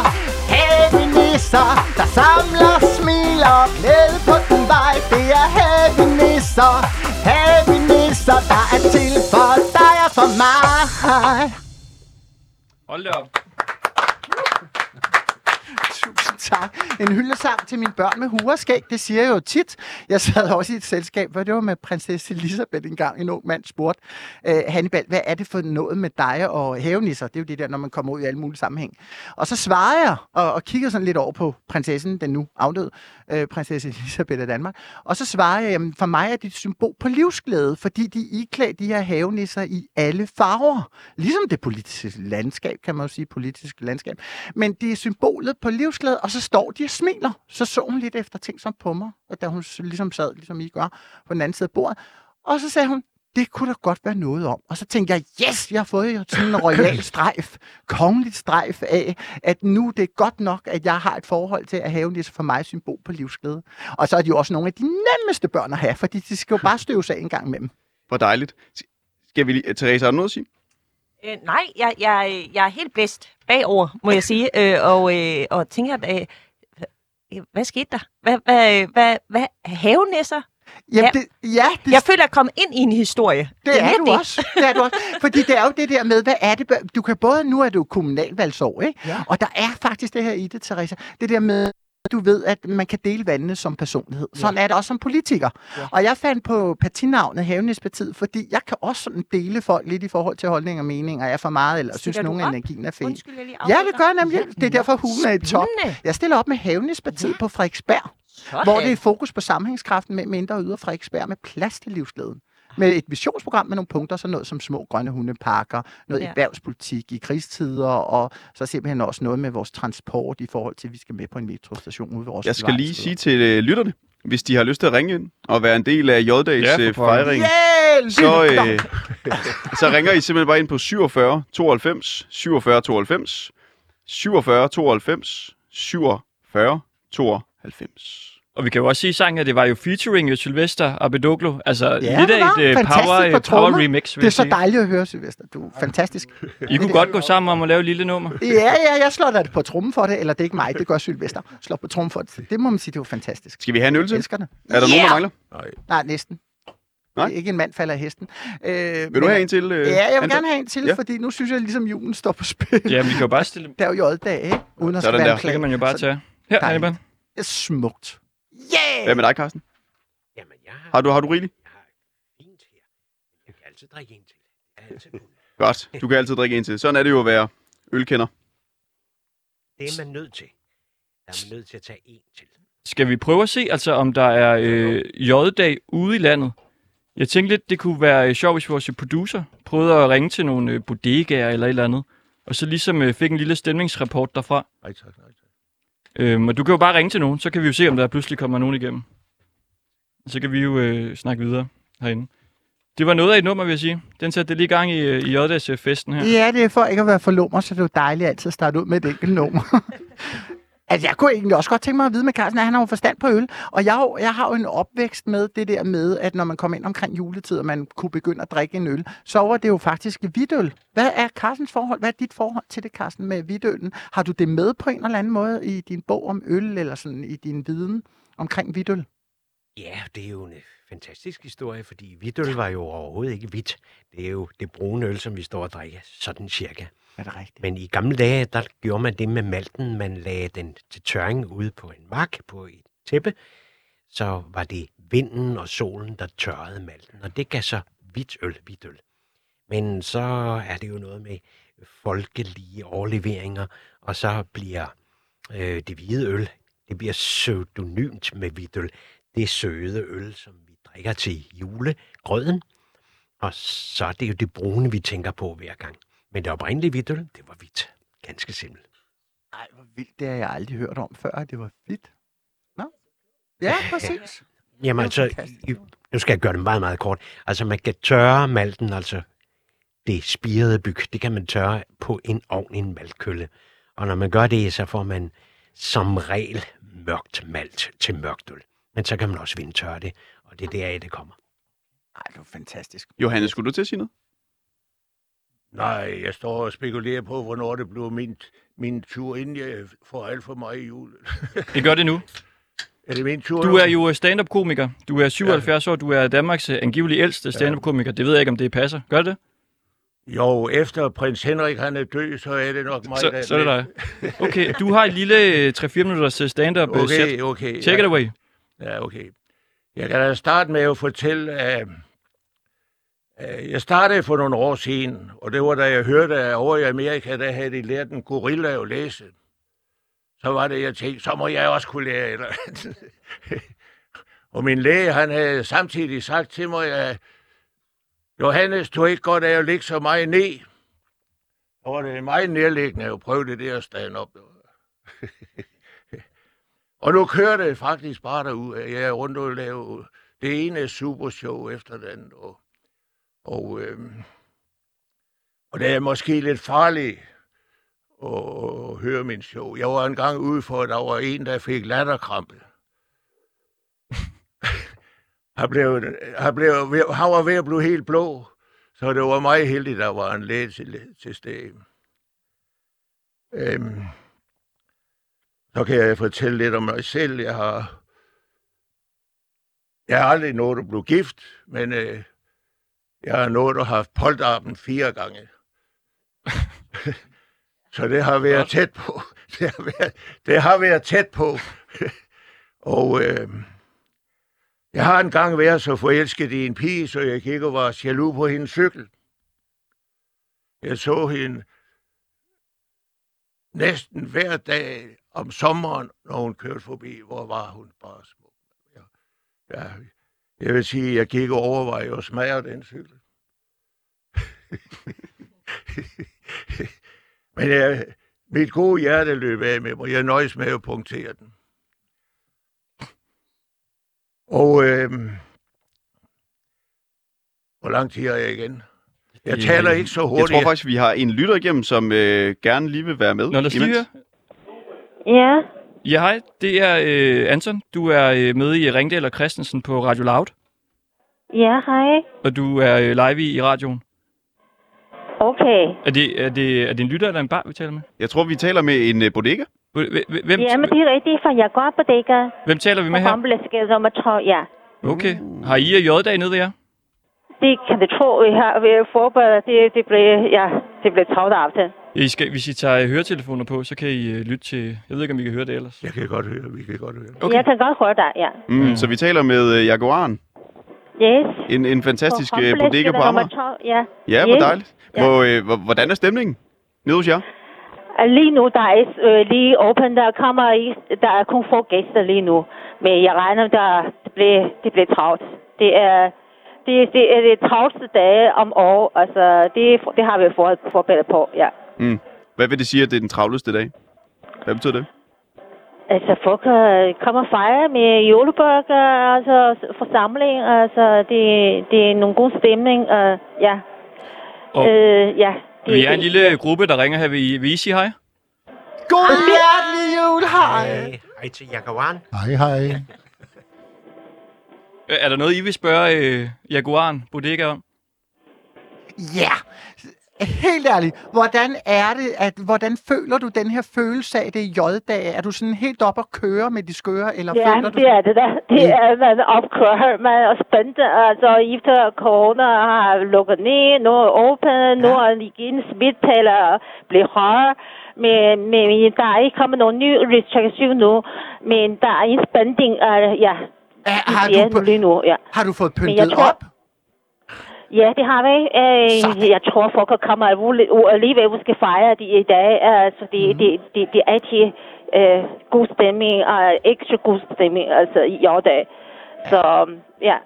heavy nisser der samler smil og glæde på din vej. Det er heavy nisser, havenisser, så der er til for dig og for mig. Hold da op. Tusind tak. En hyldesang til mine børn med huerskæg, det siger jeg jo tit. Jeg sad også i et selskab, hvor det var med prinsesse Elisabeth engang. En ung mand spurgte, øh, Hannibal, hvad er det for noget med dig og hævnisser? Det er jo det der, når man kommer ud i alle mulige sammenhæng. Og så svarede jeg, og, og kiggede sådan lidt over på prinsessen, den nu afdøde øh, prinsesse Elisabeth af Danmark. Og så svarede jeg, jamen for mig er det et symbol på livsglæde, fordi de iklæder de her havenisser i alle farver. Ligesom det politiske landskab, kan man jo sige, politiske landskab. Men det er symbolet på livsglæde, og så står de og smiler. Så så hun lidt efter ting som på mig, og da hun ligesom sad, ligesom I gør, på den anden side af bordet. Og så sagde hun, det kunne der godt være noget om. Og så tænkte jeg, yes, jeg har fået sådan en royal [LAUGHS] strejf, kongeligt strejf af, at nu det er godt nok, at jeg har et forhold til at have det for mig symbol på livsglæde. Og så er de jo også nogle af de nemmeste børn at have, fordi de skal jo bare støves af en gang med dem. Hvor dejligt. Skal vi lige... Therese, har du noget at sige? Øh, nej, jeg, jeg, jeg er helt blæst bagover, må jeg sige, øh, og, øh, og tænker, øh, øh, hvad skete der? Hvad, hvad, hvad, hvad havenæsser? Jamen, Ja. det, ja, det, Jeg føler, at jeg er kommet ind i en historie. Det er, lidt du også. Det er du også. Fordi det er jo det der med, hvad er det? Du kan både, nu er det jo kommunalvalgsår, ikke? Ja. Og der er faktisk det her i det, Teresa. Det der med, du ved, at man kan dele vandene som personlighed. Sådan er det også som politiker. Ja. Og jeg fandt på partinavnet Havenispartiet, fordi jeg kan også sådan dele folk lidt i forhold til holdning og meninger. Er jeg for meget, eller synes Stiller du nogen, op? energien er fed. Undskyld, jeg lige Ja, det gør jeg nemlig. Det er derfor, hugen er i top. Jeg stiller op med Havenispartiet på Frederiksberg, Sådan. hvor det er fokus på sammenhængskraften med mindre yder Frederiksberg med plads til livsglæden. Med et visionsprogram med nogle punkter, så noget som små grønne hundeparker, noget Ja. erhvervspolitik i krigstider, og så simpelthen også noget med vores transport i forhold til, at vi skal med på en metrostation ude ved vores Jeg skal lige sige til øh, lytterne, hvis de har lyst til at ringe ind og være en del af J-dags Ja, pokker. fejring, Yeah, så, øh, [LAUGHS] så ringer I simpelthen bare ind på 47 92 47 92 47 92 47 92. Og vi kan jo også sige i sangen, at det var jo featuring jo Sylvester Abedoglo. Altså Ja, lidt af et uh, power, uh, power remix, Det er så dejligt at høre, Sylvester. Du er fantastisk. I kunne godt gå sammen om at lave et lille nummer. [LAUGHS] Ja, ja, jeg slår da på trummen for det, eller det er ikke mig, det gør Sylvester. Slår på trummen for det. Det må man sige, det var fantastisk. Skal vi have en øl til? elsker det. Er der nogen, der mangler? Nej. Nej, næsten. Nej? Ikke en mand falder af hesten. Øh, Vil du have en til? Øh, Ja, jeg vil Anton? gerne have en til, Ja. fordi nu synes jeg ligesom, julen står på spil. Ja, vi kan jo bare stille... Det er jo J-dag, ikke? Uden at Sådan der. Det kan man jo bare Så tage. Her, er smukt. Yeah! Hvad med dig, Carsten? Jamen, jeg har, Har du, har du rigeligt? jeg har fint her. Jeg kan altid drikke en til. Jeg er altid. [LAUGHS] Godt. Du kan altid drikke en til. Sådan er det jo at være ølkender. Det er man nødt til. Der er man nødt til at tage en til. Skal vi prøve at se, altså, om der er øh, J-dag ude i landet? Jeg tænkte lidt, det kunne være øh, sjovt, hvis vores producer prøvede at ringe til nogle øh, bodegaer eller et eller andet, og så ligesom øh, fik en lille stemningsrapport derfra. Nej, tak, nej, tak. Øhm, og du kan jo bare ringe til nogen, så kan vi jo se, om der pludselig kommer nogen igennem. Så kan vi jo øh, snakke videre herinde. Det var noget af et nummer, vil jeg sige. Den satte det lige gang i, øh, i J-dags-festen her. Ja, det er for ikke at være for lummer, så det er jo dejligt altid at starte ud med et enkelt nummer. [LAUGHS] Altså, jeg kunne egentlig også godt tænke mig at vide med Carsten, at han har jo forstand på øl. Og jeg, jeg har jo en opvækst med det der med, at når man kom ind omkring juletid, og man kunne begynde at drikke en øl, så var det jo faktisk hvidøl. Hvad er Carstens forhold? Hvad er dit forhold til det, Carsten, med hvidøllen? Har du det med på en eller anden måde i din bog om øl, eller sådan i din viden omkring hvidøl? Ja, det er jo en øh, fantastisk historie, fordi hvidøl var jo overhovedet ikke hvidt. Det er jo det brune øl, som vi står og drikker, sådan cirka. Er det rigtigt? Men i gamle dage, der gjorde man det med malten. Man lagde den til tørring ude på en mark på et tæppe. Så var det vinden og solen, der tørrede malten, og det gav så hvidt øl, hvidt øl. Men så er det jo noget med folkelige overleveringer, og så bliver øh, det hvide øl, det bliver pseudonymt med hvidt øl. Det søde øl, som vi drikker til julegrøden. Og så er det jo det brune, vi tænker på hver gang. Men det oprindelige hvidt øl, det var hvidt. Ganske simpelt. Nej, hvor vildt. Det har jeg aldrig hørt om før, at det var hvidt. Nå? Ja, [LAUGHS] præcis. Jamen Det er altså, nu skal jeg gøre det meget, meget kort. Altså, man kan tørre malten, altså det spirede byg, det kan man tørre på en ovn i en maltkølle. Og når man gør det, så får man som regel mørkt malt til mørkt øl. Men så kan man også vindtørre det, og det er deraf, det kommer. Nej, det var fantastisk. Johannes, skulle du til at sige noget? Nej, jeg står og spekulerer på, hvornår det bliver min, min tur, inden jeg får alt for meget i jul. Det gør det nu. [LAUGHS] er det min tur? Du er jo stand-up-komiker. Du er 77 år. Du er Danmarks øh, angiveligt ældste stand-up-komiker. Det ved jeg ikke, om det passer. Gør det? Jo, efter prins Henrik han er død, så er det nok mig, Så, der så er det dig. Okay, du har et lille øh, 3-4 minutters øh, stand-up øh, Okay, set. okay. Take ja. it away. Ja, okay. Jeg kan da starte med at fortælle, at at Øh, jeg startede for nogle år siden, og det var da jeg hørte, at over i Amerika, der havde de lært en gorilla at læse. Så var det, jeg tænkte, så må jeg også kunne lære eller [LAUGHS] og min læge, han havde samtidig sagt til mig, at Johannes, du er ikke godt af at ligge så meget ned. Og var det meget nærliggende at prøve det der stand op. [LAUGHS] Og nu kører det faktisk bare derud. Jeg er rundt og laver det ene supershow efter den andet. Og, og, øh, og det er måske lidt farligt at, at høre min show. Jeg var engang ude for, at der var en, der fik latterkrampe. [LAUGHS] han, blev, han, blev, han var ved at blive helt blå, så det var meget heldigt, der var en læge til, til stede. Øhm, så kan jeg fortælle lidt om mig selv. Jeg har, jeg har aldrig nået at blive gift, men øh, jeg har nået at have polterappen fire gange. [LAUGHS] så det har været tæt på. [LAUGHS] Det har været, det har været tæt på. [LAUGHS] og øh, jeg har engang været så forelsket i en pige, så jeg gik og var jaloux på hendes cykel. Jeg så hende næsten hver dag om sommeren, når hun kørte forbi, hvor var hun bare smuk. Ja, ja, jeg vil sige, jeg gik og overvejede at smage den cykel. [LAUGHS] Men jeg, mit gode hjerte løb af med mig. Jeg nøjes med at punktere den. Og øhm, hvor lang tid har jeg igen? Jeg taler ikke så Jeg hurtigt. tror faktisk, vi har en lytter igennem, som øh, gerne lige vil være med. Nå, lad os lige høre. Ja, Ja, hej. Det er øh, Anton. Du er øh, med i Ringdal og Christensen på Radio Loud. ja, hej. Og du er øh, live i, i radioen. Okay. Er det, er, det, er det en lytter eller en bar, vi taler med? Jeg tror, vi taler med en øh, bodega. Hvem, hvem, Ja, men det er rigtigt, for jeg går på det hvem taler vi på med her? Kompleksgade nummer 12, ja. Okay. Har I og J-dag nede ved jer? Det kan du tro, vi har vi har forberedt. Det, det blev, ja, det blev travlt aften. I skal, hvis I tager øh, høretelefoner på, så kan I øh, lytte til... Jeg ved ikke, om vi kan høre det ellers. Jeg kan godt høre, vi kan godt høre. Okay. Jeg kan godt høre dig, ja. Mm, Så vi taler med øh, Jaguaren. Yes. En, en fantastisk øh, bodega på Amager. 12, ja. Ja, hvor Yes. dejligt. Hvor, øh, hvor, hvordan er stemningen nede hos jer? Og Lige nu, der er øh, lige åben, der kommer ikke, der er kun få gæster lige nu. Men jeg regner, der det bliver, det bliver travlt. Det er, det, det er det travlste dage om år. Altså, det, det har vi for, forberedt på, ja. Mm. Hvad vil det sige, at det er den travleste dag? Hvad betyder det? Altså, folk øh, kommer og fejrer med juleburger, altså forsamling, altså, det, det er nogle god stemning, uh, ja. Og Øh, ja. Det, vi er en det- lille gruppe, der ringer her. Vil I, vil I sige hej? God hjertelig jul, hej hej. Hej til Jaguaren. Hej, hej. Øh, Er der noget, I vil spørge øh, Jaguaren Bodega om? Ja, helt ærligt. Hvordan er det, at, hvordan føler du den her følelse af det i J-dag? Er du sådan helt op at køre med de skøre, eller Ja, føler du... det er det da. Det er, man opkører, man er spændt. Altså, efter corona har lukket ned, nu er åbent, nu er igen smittetallet blevet højere. Men, men der er ikke kommet nogen ny restriktion nu. Men der er en spænding, uh, ja, Er, har, ja, du, lige nu, ja. har du fået Men jeg pyntet tror- op? Ja, det har vi. Øh, jeg tror, folk kommer alligevel, vi skal fejre det i dag. Altså, det, mm. det, det, det er altid øh, god stemning og ekstra god stemning altså, i år-dag. Så ja,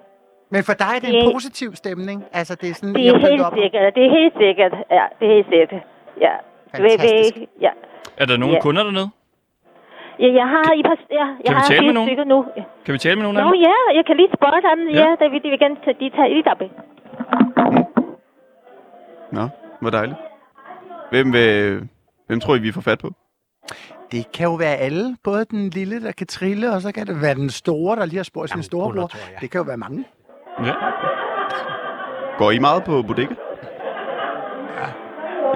Men for dig er det en Det- positiv stemning? Altså, det er sådan, det I er helt op? sikkert. Det er helt sikkert. Ja, det er helt sikkert. Ja. Fantastisk. Vi- vi- Ja. Er der nogle Ja. kunder dernede? ja, jeg har, i pas, ja, jeg Kan vi har tale med nogen? nu. Kan vi tale med nogen af Nå dem? ja, jeg kan lige spørge dem. Ja. Ja, det vil de vil gerne tage, de tager lidt op. Nå, hvor dejligt. Hvem, vil, hvem tror I, vi får fat på? Det kan jo være alle. Både den lille, der kan trille, og så kan det være den store, der lige har spurgt sin kunder, tror jeg. Det kan jo være mange. Ja. Går I meget på bodega?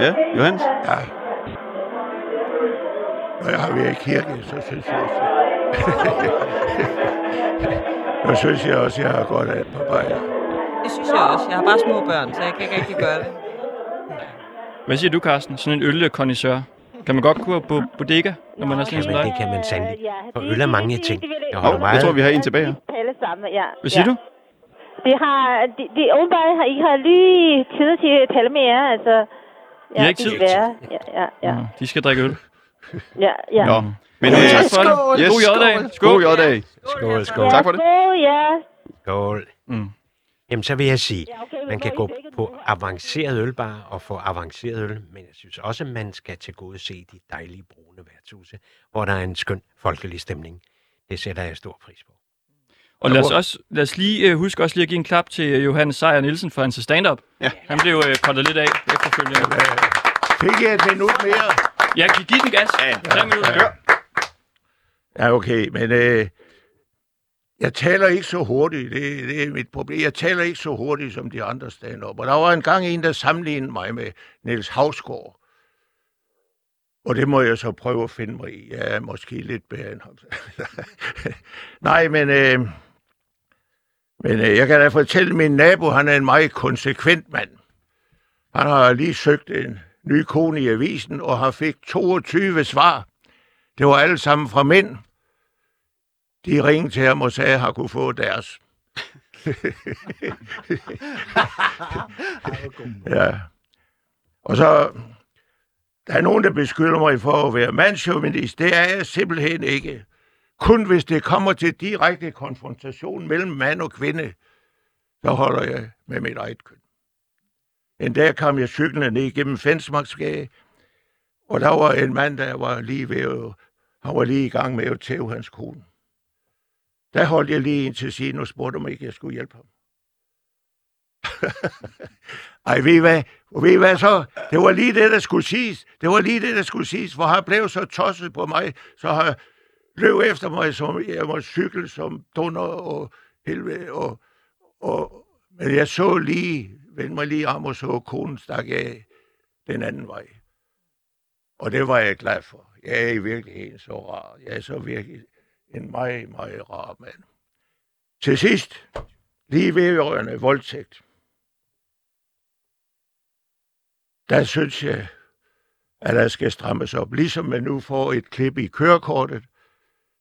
Ja, Johannes? Ja. Når jeg har været i kirke, så synes [LAUGHS] jeg også... Nu synes jeg også, jeg har godt af et par bajer. Det synes jeg også. Jeg har bare små børn, så jeg kan ikke rigtig gøre det. Hvad siger du, Carsten? Sådan en ølkondisør. Kan man godt gå på bodega, når man er sådan en som dig? det kan man sandelig. Ja, For det- øl er mange det- ting. det jeg- Jeg holder jeg meget. tror, vi har en tilbage her. Alle sammen, ja. Hvad siger ja. du? Det har, de, de åbenbart har ikke har lige tid til at tale med jer, altså. Ja, har ikke tid? Ja, ja, ja, Nå, de skal drikke øl. ja, ja. Nå, men øh, tak for det. Skål! Yes. God J-dag. god J-dag. Skål, skål. Tak for det. Skål, ja. Skål. Mm. Jamen, så vil jeg sige, Ja, okay, man kan gå på avanceret ølbar og få avanceret øl, men jeg synes også, man skal til gode se de dejlige brune værtshuse, hvor der er en skøn folkelig stemning. Det sætter jeg stor pris på. Og lad os, også, lad os lige uh, huske også lige at give en klap til øh, Johannes Sejer Nielsen for hans stand-up. Ja. Han blev uh, kottet lidt af efterfølgende. Fik jeg et minut mere? Ja, giv giv den gas. Ja, Tre minutter. Kør. Ja, okay, men øh, jeg taler ikke så hurtigt. Det, det er mit problem. Jeg taler ikke så hurtigt som de andre stand Og der var engang en, der sammenlignede mig med Niels Havsgaard. Og det må jeg så prøve at finde mig i. Jeg er måske lidt bedre end ham. [LAUGHS] Nej, men, øh, men øh, jeg kan da fortælle min nabo, han er en meget konsekvent mand. Han har lige søgt en ny kone i avisen, og har fik 22 svar. Det var alle sammen fra mænd. De ringede til ham og sagde, at han kunne få deres. [LAUGHS] ja. Og så, der er nogen, der beskylder mig for at være mandschauvinist. Det er jeg simpelthen ikke. Kun hvis det kommer til direkte konfrontation mellem mand og kvinde, så holder jeg med mit eget køn. En dag kom jeg cyklende ned igennem Fensmarksgade, og der var en mand, der var lige ved at, han var lige i gang med at tæve hans kone. Der holdt jeg lige ind til siden og spurgte, om ikke jeg skulle hjælpe ham. [LAUGHS] Ej, ved I hvad? Ved I hvad så? Det var lige det, der skulle siges. Det var lige det, der skulle siges, for han blev så tosset på mig, så han løb efter mig, som jeg var cykle som dunder og helvede. Og, og, men jeg så lige, vendte mig lige om og så konen stak af den anden vej. Og det var jeg glad for. Jeg er i virkeligheden så rar. Jeg er så virkelig en meget, meget rar mand. Til sidst, lige vedrørende voldtægt. Der synes jeg, at der skal strammes op. Ligesom man nu får et klip i kørekortet,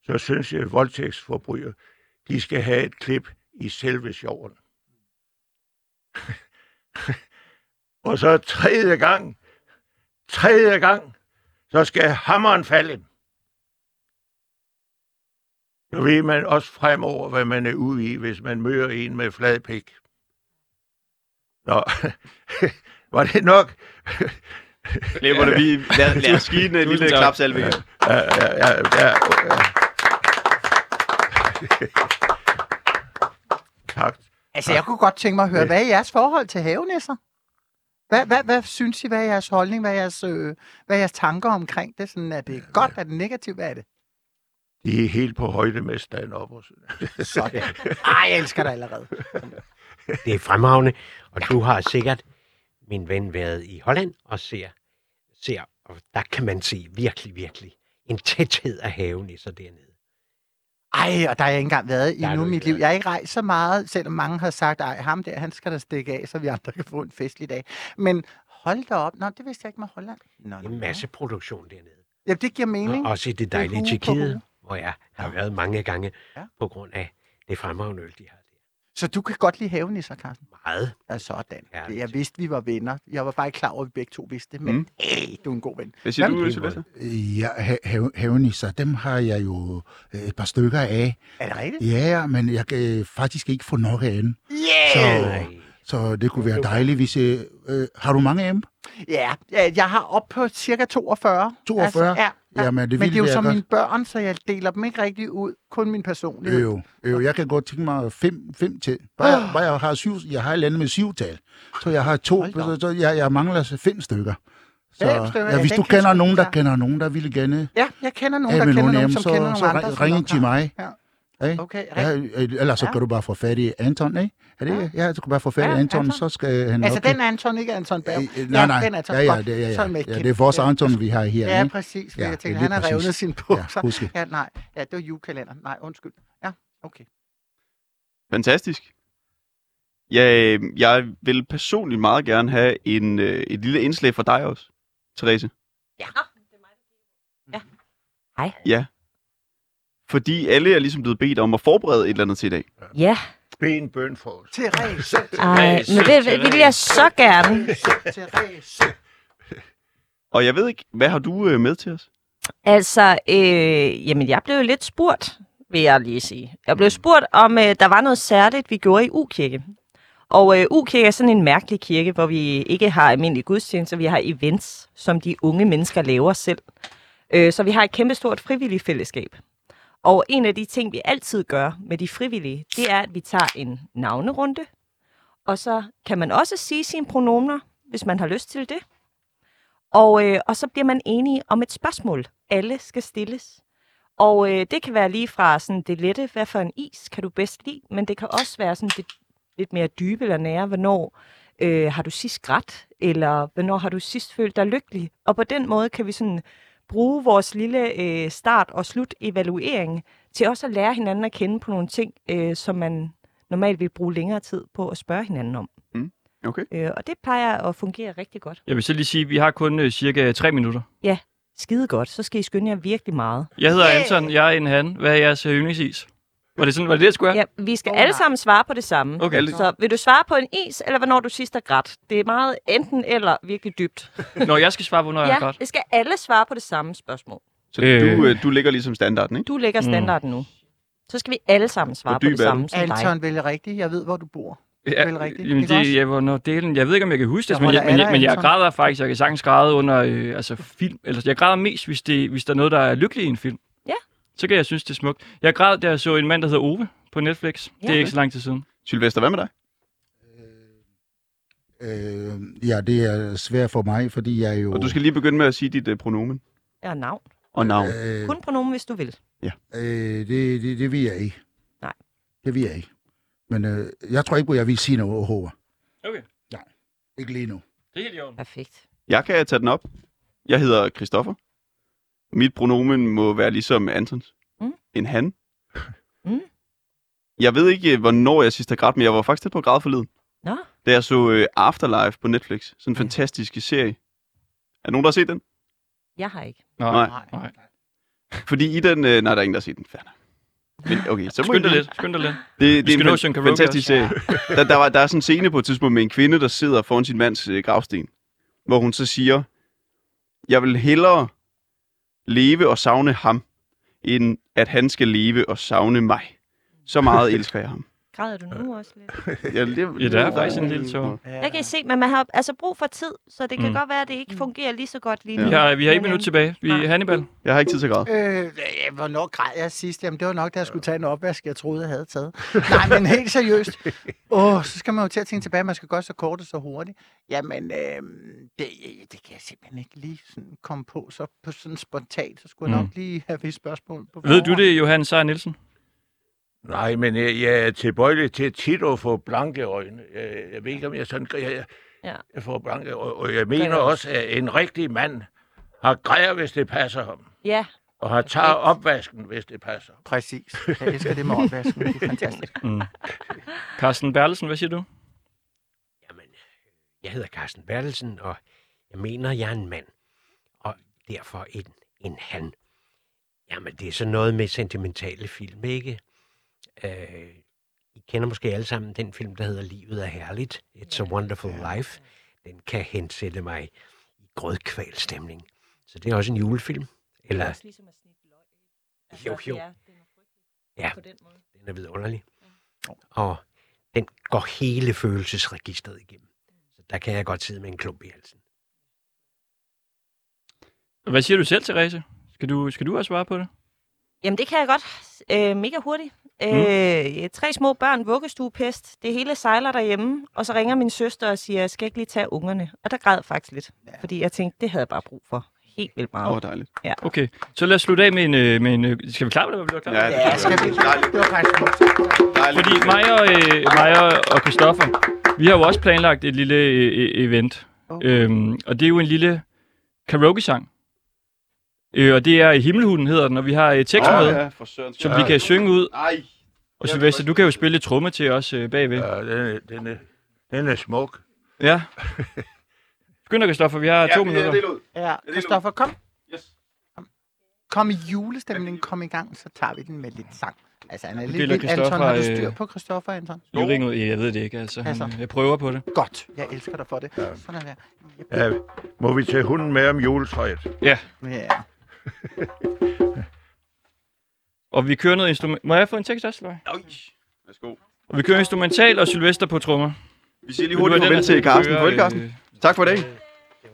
så synes jeg, at voldtægtsforbrydere, de skal have et klip i selve sjoven. [LAUGHS] Og så tredje gang, tredje gang, så skal hammeren falde. Så ved man også fremover, hvad man er ude i, hvis man møder en med flad pik. Nå, [LAUGHS] var det nok? Glemmer det, vi lad, lad os give en lille klapsalve. Ja. Ja, ja, ja, ja, ja. Tak. Altså, jeg kunne godt tænke mig at høre, hvad er jeres forhold til havenæsser? Hvad, hvad, hvad synes I, hvad er jeres holdning, hvad er jeres, øh, hvad er jeres tanker omkring det? Sådan, er det godt, er det negativt, hvad er det? De er helt på højde med stand-up. og [LAUGHS] sådan. Sådan. Ej, jeg elsker dig allerede. [LAUGHS] Det er fremragende, og du har sikkert, min ven, været i Holland og ser, ser og der kan man se virkelig, virkelig en tæthed af havenisser dernede. Ej, og der har jeg ikke engang været i nu i mit liv. Jeg har ikke rejst så meget, selvom mange har sagt, ej, ham der, han skal da stikke af, så vi andre kan få en festlig dag. Men hold da op. Nå, det vidste jeg ikke med Holland. Nå, En masse produktion dernede. Ja, det giver mening. Og også i det dejlige Tjekkiet. Hvor jeg har været mange gange Ja. på grund af det fremragende øl, de har der. Så du kan godt lide havenisser, Carsten? Meget. Ja, sådan. Ja, Det- Jeg vidste, vi var venner. Jeg var bare ikke klar over, at vi begge to vidste det. Men Mm. hey, du er en god ven. Hvad siger Jamen, du, Sylvester? Ja, ha- have, havenisser, dem har jeg jo øh, et par stykker af. Er det rigtigt? Ja, men jeg kan faktisk ikke få nok af dem. Yeah! Så, så det kunne være dejligt, hvis... Øh, øh, har du mange af dem? Ja, ja, jeg har op på cirka 42. 42? Altså, ja, ja. Jamen, det Men det er jo som godt. mine børn, så jeg deler dem ikke rigtig ud. Kun min personlige. Øh, øh, jeg kan godt tænke mig fem, fem til. Bare, bare jeg har syv, jeg har et eller andet med syvtal. Så jeg har to, så, så jeg, jeg mangler så fem stykker. Så, ja, hvis du kender nogen, der kender nogen, der ville gerne Ja, jeg kender nogen, der kender nogen nogen, som kender så, så andre. som ring til mig. Ja. Ikke? Okay, Ja, rigtigt. øh, ellers så Ja. kan du bare få fat i Anton, ikke? Er det, Ja. ja, du kan bare få fat i Ja, Anton, Anton. så skal han Altså, nok... den Anton, ikke Anton Berg. Øh, øh, nej, nej. den Anton. ja, ja, det, ja, Så er ja, ja, det er vores Anton, vi har her. Ja, ikke? præcis. Ja, Ja, jeg tænker, er han har revnet sin Ja, bukser. husk det. Ja, nej. Ja, det var julekalender. Nej, undskyld. Ja, okay. Fantastisk. Ja, øh, jeg vil personligt meget gerne have en, øh, et lille indslag for dig også, Therese. Ja. Ja. Hej. Ja. Fordi alle er ligesom blevet bedt om at forberede et eller andet til i dag. Ja. Be en bøn for os. Therese. Ej, men det det vil jeg så gerne. Therese. Og jeg ved ikke, hvad har du øh, med til os? Altså, øh, jamen, jeg blev jo lidt spurgt, vil jeg lige sige. Jeg blev spurgt, om øh, der var noget særligt, vi gjorde i U-kirke. Og øh, U-kirke er sådan en mærkelig kirke, hvor vi ikke har almindelige gudstjenester, vi har events, som de unge mennesker laver selv. Øh, så vi har et kæmpestort frivilligt fællesskab. Og en af de ting, vi altid gør med de frivillige, det er, at vi tager en navnerunde. Og så kan man også sige sine pronomer, hvis man har lyst til det. Og, øh, og så bliver man enige om et spørgsmål. Alle skal stilles. Og øh, det kan være lige fra sådan det lette, hvad for en is kan du bedst lide, men det kan også være sådan det lidt mere dybe eller nære, hvornår øh, har du sidst grædt, eller hvornår har du sidst følt dig lykkelig. Og på den måde kan vi sådan bruge vores lille øh, start- og slut-evaluering til også at lære hinanden at kende på nogle ting, øh, som man normalt vil bruge længere tid på at spørge hinanden om. Okay. Øh, og det plejer at fungere rigtig godt. Jeg vil så lige sige, at vi har kun øh, cirka tre minutter. Skide godt, så skal I skynde jer virkelig meget. Jeg hedder Yeah! Anton, jeg er en han. Hvad er jeres øh, yndlingsis? Var det sådan, var det det, jeg skulle Ja, have? vi skal Åh, alle nej. sammen svare på det samme. Okay. Så vil du svare på en is, eller hvornår du sidst har grædt? Det er meget enten eller virkelig dybt. [LAUGHS] Når jeg skal svare på, når jeg har Ja, godt. det skal alle svare på det samme spørgsmål. Så Øh. du, øh, du ligger ligesom standarden, ikke? Du lægger standarden nu. Så skal vi alle sammen svare på det er samme som dig. Anton vælger rigtigt. Jeg ved, hvor du bor. Ja, vel rigtigt, jamen det, jeg, hvornår delen, jeg ved ikke, om jeg kan huske det, men, jeg, men, jeg, men jeg græder faktisk. Jeg kan sagtens græde under øh, altså film. Eller, jeg græder mest, hvis, det, hvis der er noget, der er lykkeligt i en film. Ja. Så kan jeg synes, det er smukt. Jeg græd, da jeg så en mand, der hedder Ove på Netflix. Ja. Det er ikke så lang tid siden. Sylvester, hvad med dig? Øh, ja, det er svært for mig, fordi jeg jo... Og du skal lige begynde med at sige dit øh, pronomen Ja, navn. og navn. Øh, Kun pronomen, hvis du vil. øh, det, det, det vil jeg ikke. Nej. Det vil jeg ikke. Men øh, jeg tror ikke på, at jeg vil sige noget over. Okay. Ikke lige nu. Det er helt i orden. Perfekt. Jeg kan tage den op. Jeg hedder Christoffer. Mit pronomen må være ligesom Antons. Mm. En han. Mm. Jeg ved ikke, hvornår jeg sidst har grædt, men jeg var faktisk tæt på at græde forleden. Nå, Da jeg så øh, Afterlife på Netflix. Sådan en fantastisk serie. Er der nogen, der har set den? jeg har ikke. Nej. Nej. Fordi i den... Øh, nej, der er ingen, der har set den. Nok. Men okay, så må Skynd dig lidt. Skynd dig lidt. Det, det er en fan- fantastisk serie. Der, der, var, der er sådan en scene på et tidspunkt med en kvinde, der sidder foran sin mands øh, gravsten, hvor hun så siger, jeg vil hellere leve og savne ham, end at han skal leve og savne mig. Så meget [LAUGHS] elsker jeg ham. Græder du nu også lidt? [LAUGHS] Ja, det, Ja, der er faktisk en lille tår. Jeg kan se, men man har altså brug for tid, så det kan Mm. godt være, at det ikke fungerer lige så godt lige nu. Vi har, vi har et Men, minut øh, tilbage. Vi Nej. Hannibal. Jeg har ikke tid til at græde. Øh, hvornår græd jeg sidst? Jamen, det var nok, da jeg skulle tage en opvask, jeg troede, jeg havde taget. Nej, men helt seriøst. Åh, oh, så skal man jo til at tænke tilbage, man skal gøre så kort og så hurtigt. Jamen, øh, det, det kan jeg simpelthen ikke lige sådan komme på, så på sådan spontant, så skulle jeg Mm. nok lige have vist spørgsmål på Ved du det, Johan Seier Nielsen? Nej, men jeg, jeg er tilbøjelig til tit at få blanke øjne. Jeg, jeg ved ikke, om jeg sådan... Jeg, jeg, Ja. jeg får blanke øjne. Og jeg mener også, at en rigtig mand har grejer, hvis det passer ham. Ja, Og har tager opvasken, hvis det passer. Præcis. Jeg elsker det med opvasken. Det er fantastisk. Mm. Carsten Bertelsen, hvad siger du? Jamen, jeg hedder Carsten Bertelsen, og jeg mener, jeg er en mand. Og derfor en, en han. Jamen, det er sådan noget med sentimentale film, ikke? Øh, I kender måske alle sammen den film, der hedder Livet er herligt. It's a Wonderful Life. Den kan hensætte mig i grødkvalstemning. Så det er også en julefilm. Eller, også ligesom at snitte løg. Altså, Jo, jo. Det er, det er Ja. på den måde. den er vidunderlig. Og den går hele følelsesregistret igennem. Så der kan jeg godt sidde med en klump i halsen. Hvad siger du selv, Therese? Skal du, skal du også svare på det? Jamen, det kan jeg godt. Øh, mega hurtigt. Øh, tre små børn, vuggestuepest. Det hele sejler derhjemme. Og så ringer min søster og siger, skal jeg ikke lige tage ungerne? Og der græd faktisk lidt. Ja. Fordi jeg tænkte, det havde jeg bare brug for. Helt vildt meget. Åh, oh, dejligt. Okay, så lad os slutte af med en... øh, Med en øh, skal vi klare det? Bliver klar? Ja, Ja, skal vi? Dejligt. Det var faktisk. Dejligt. Fordi mig og, øh, mig og, Christoffer, vi har jo også planlagt et lille øh, øh, event. Oh. Øhm, og det er jo en lille karaoke-sang. Øh, og det er Himmelhunden hedder den, og vi har øh, tekst med, ja, for søren. som vi kan synge ud. Ej. Og Sylvester, du kan jo spille lidt tromme til os øh, bagved. Ja, den er, den er, den er smuk. Ja. [LAUGHS] Skynd dig, Christoffer, vi har to minutter. Det ud. Ja, Christoffer, kom. Yes. Kom i julestemning, kom i gang, så tager vi den med lidt sang. Altså, han er lidt vild. Anton, har du styr øh, på Christoffer, Anton? Lyringen, jeg ved det ikke, altså. Altså. Han, jeg prøver på det. Godt, jeg elsker dig for det. Sådan er det. Ja, må vi tage hunden med om juletræet? Ja. [LAUGHS] Og vi kører noget instrument... Må jeg få en tekst også, hvad? Oj. Værsgo. Og vi kører instrumental og Sylvester på trommer. Vi siger lige hurtigt farvel til Carsten. Farvel, Carsten. øh, Tak for i dag.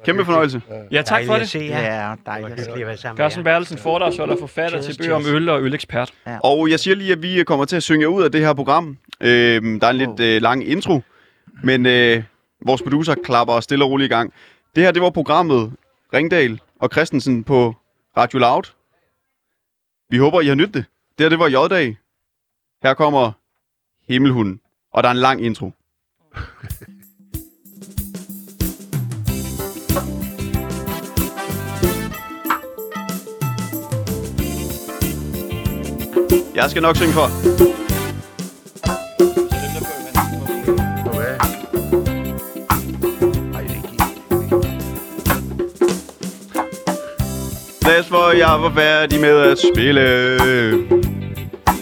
Kæmpe fornøjelse. Ja, tak for Dejligt at det. se jer. Ja, dejligt. at være sammen med Carsten jer. Bertelsen, foredragsholder, forfatter Cheers, til bøger om øl og ølekspert. Og jeg siger lige, at vi kommer til at synge ud af det her program. Øhm, der er en lidt øh, lang intro, men øh, vores producer klapper stille og roligt i gang. Det her, det var programmet Ringdal og Christensen på Radio Loud. Vi håber, I har nydt det. Det her, det var J-dag. Her kommer Himmelhunden, og der er en lang intro. [LAUGHS] Jeg skal nok synge for. Plads hvor jeg var færdig med at spille.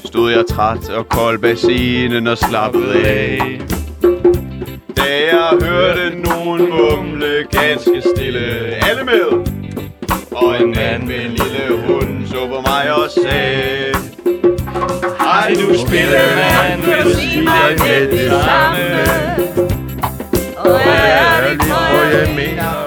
Stod jeg træt og kold bag scenen og slappede af. Da jeg hørte nogen mumle ganske stille. Alle med? Og en mand med en lille hund så på mig og sagde Ej du spillemand, vil du sige mig med det samme? Og jeg mener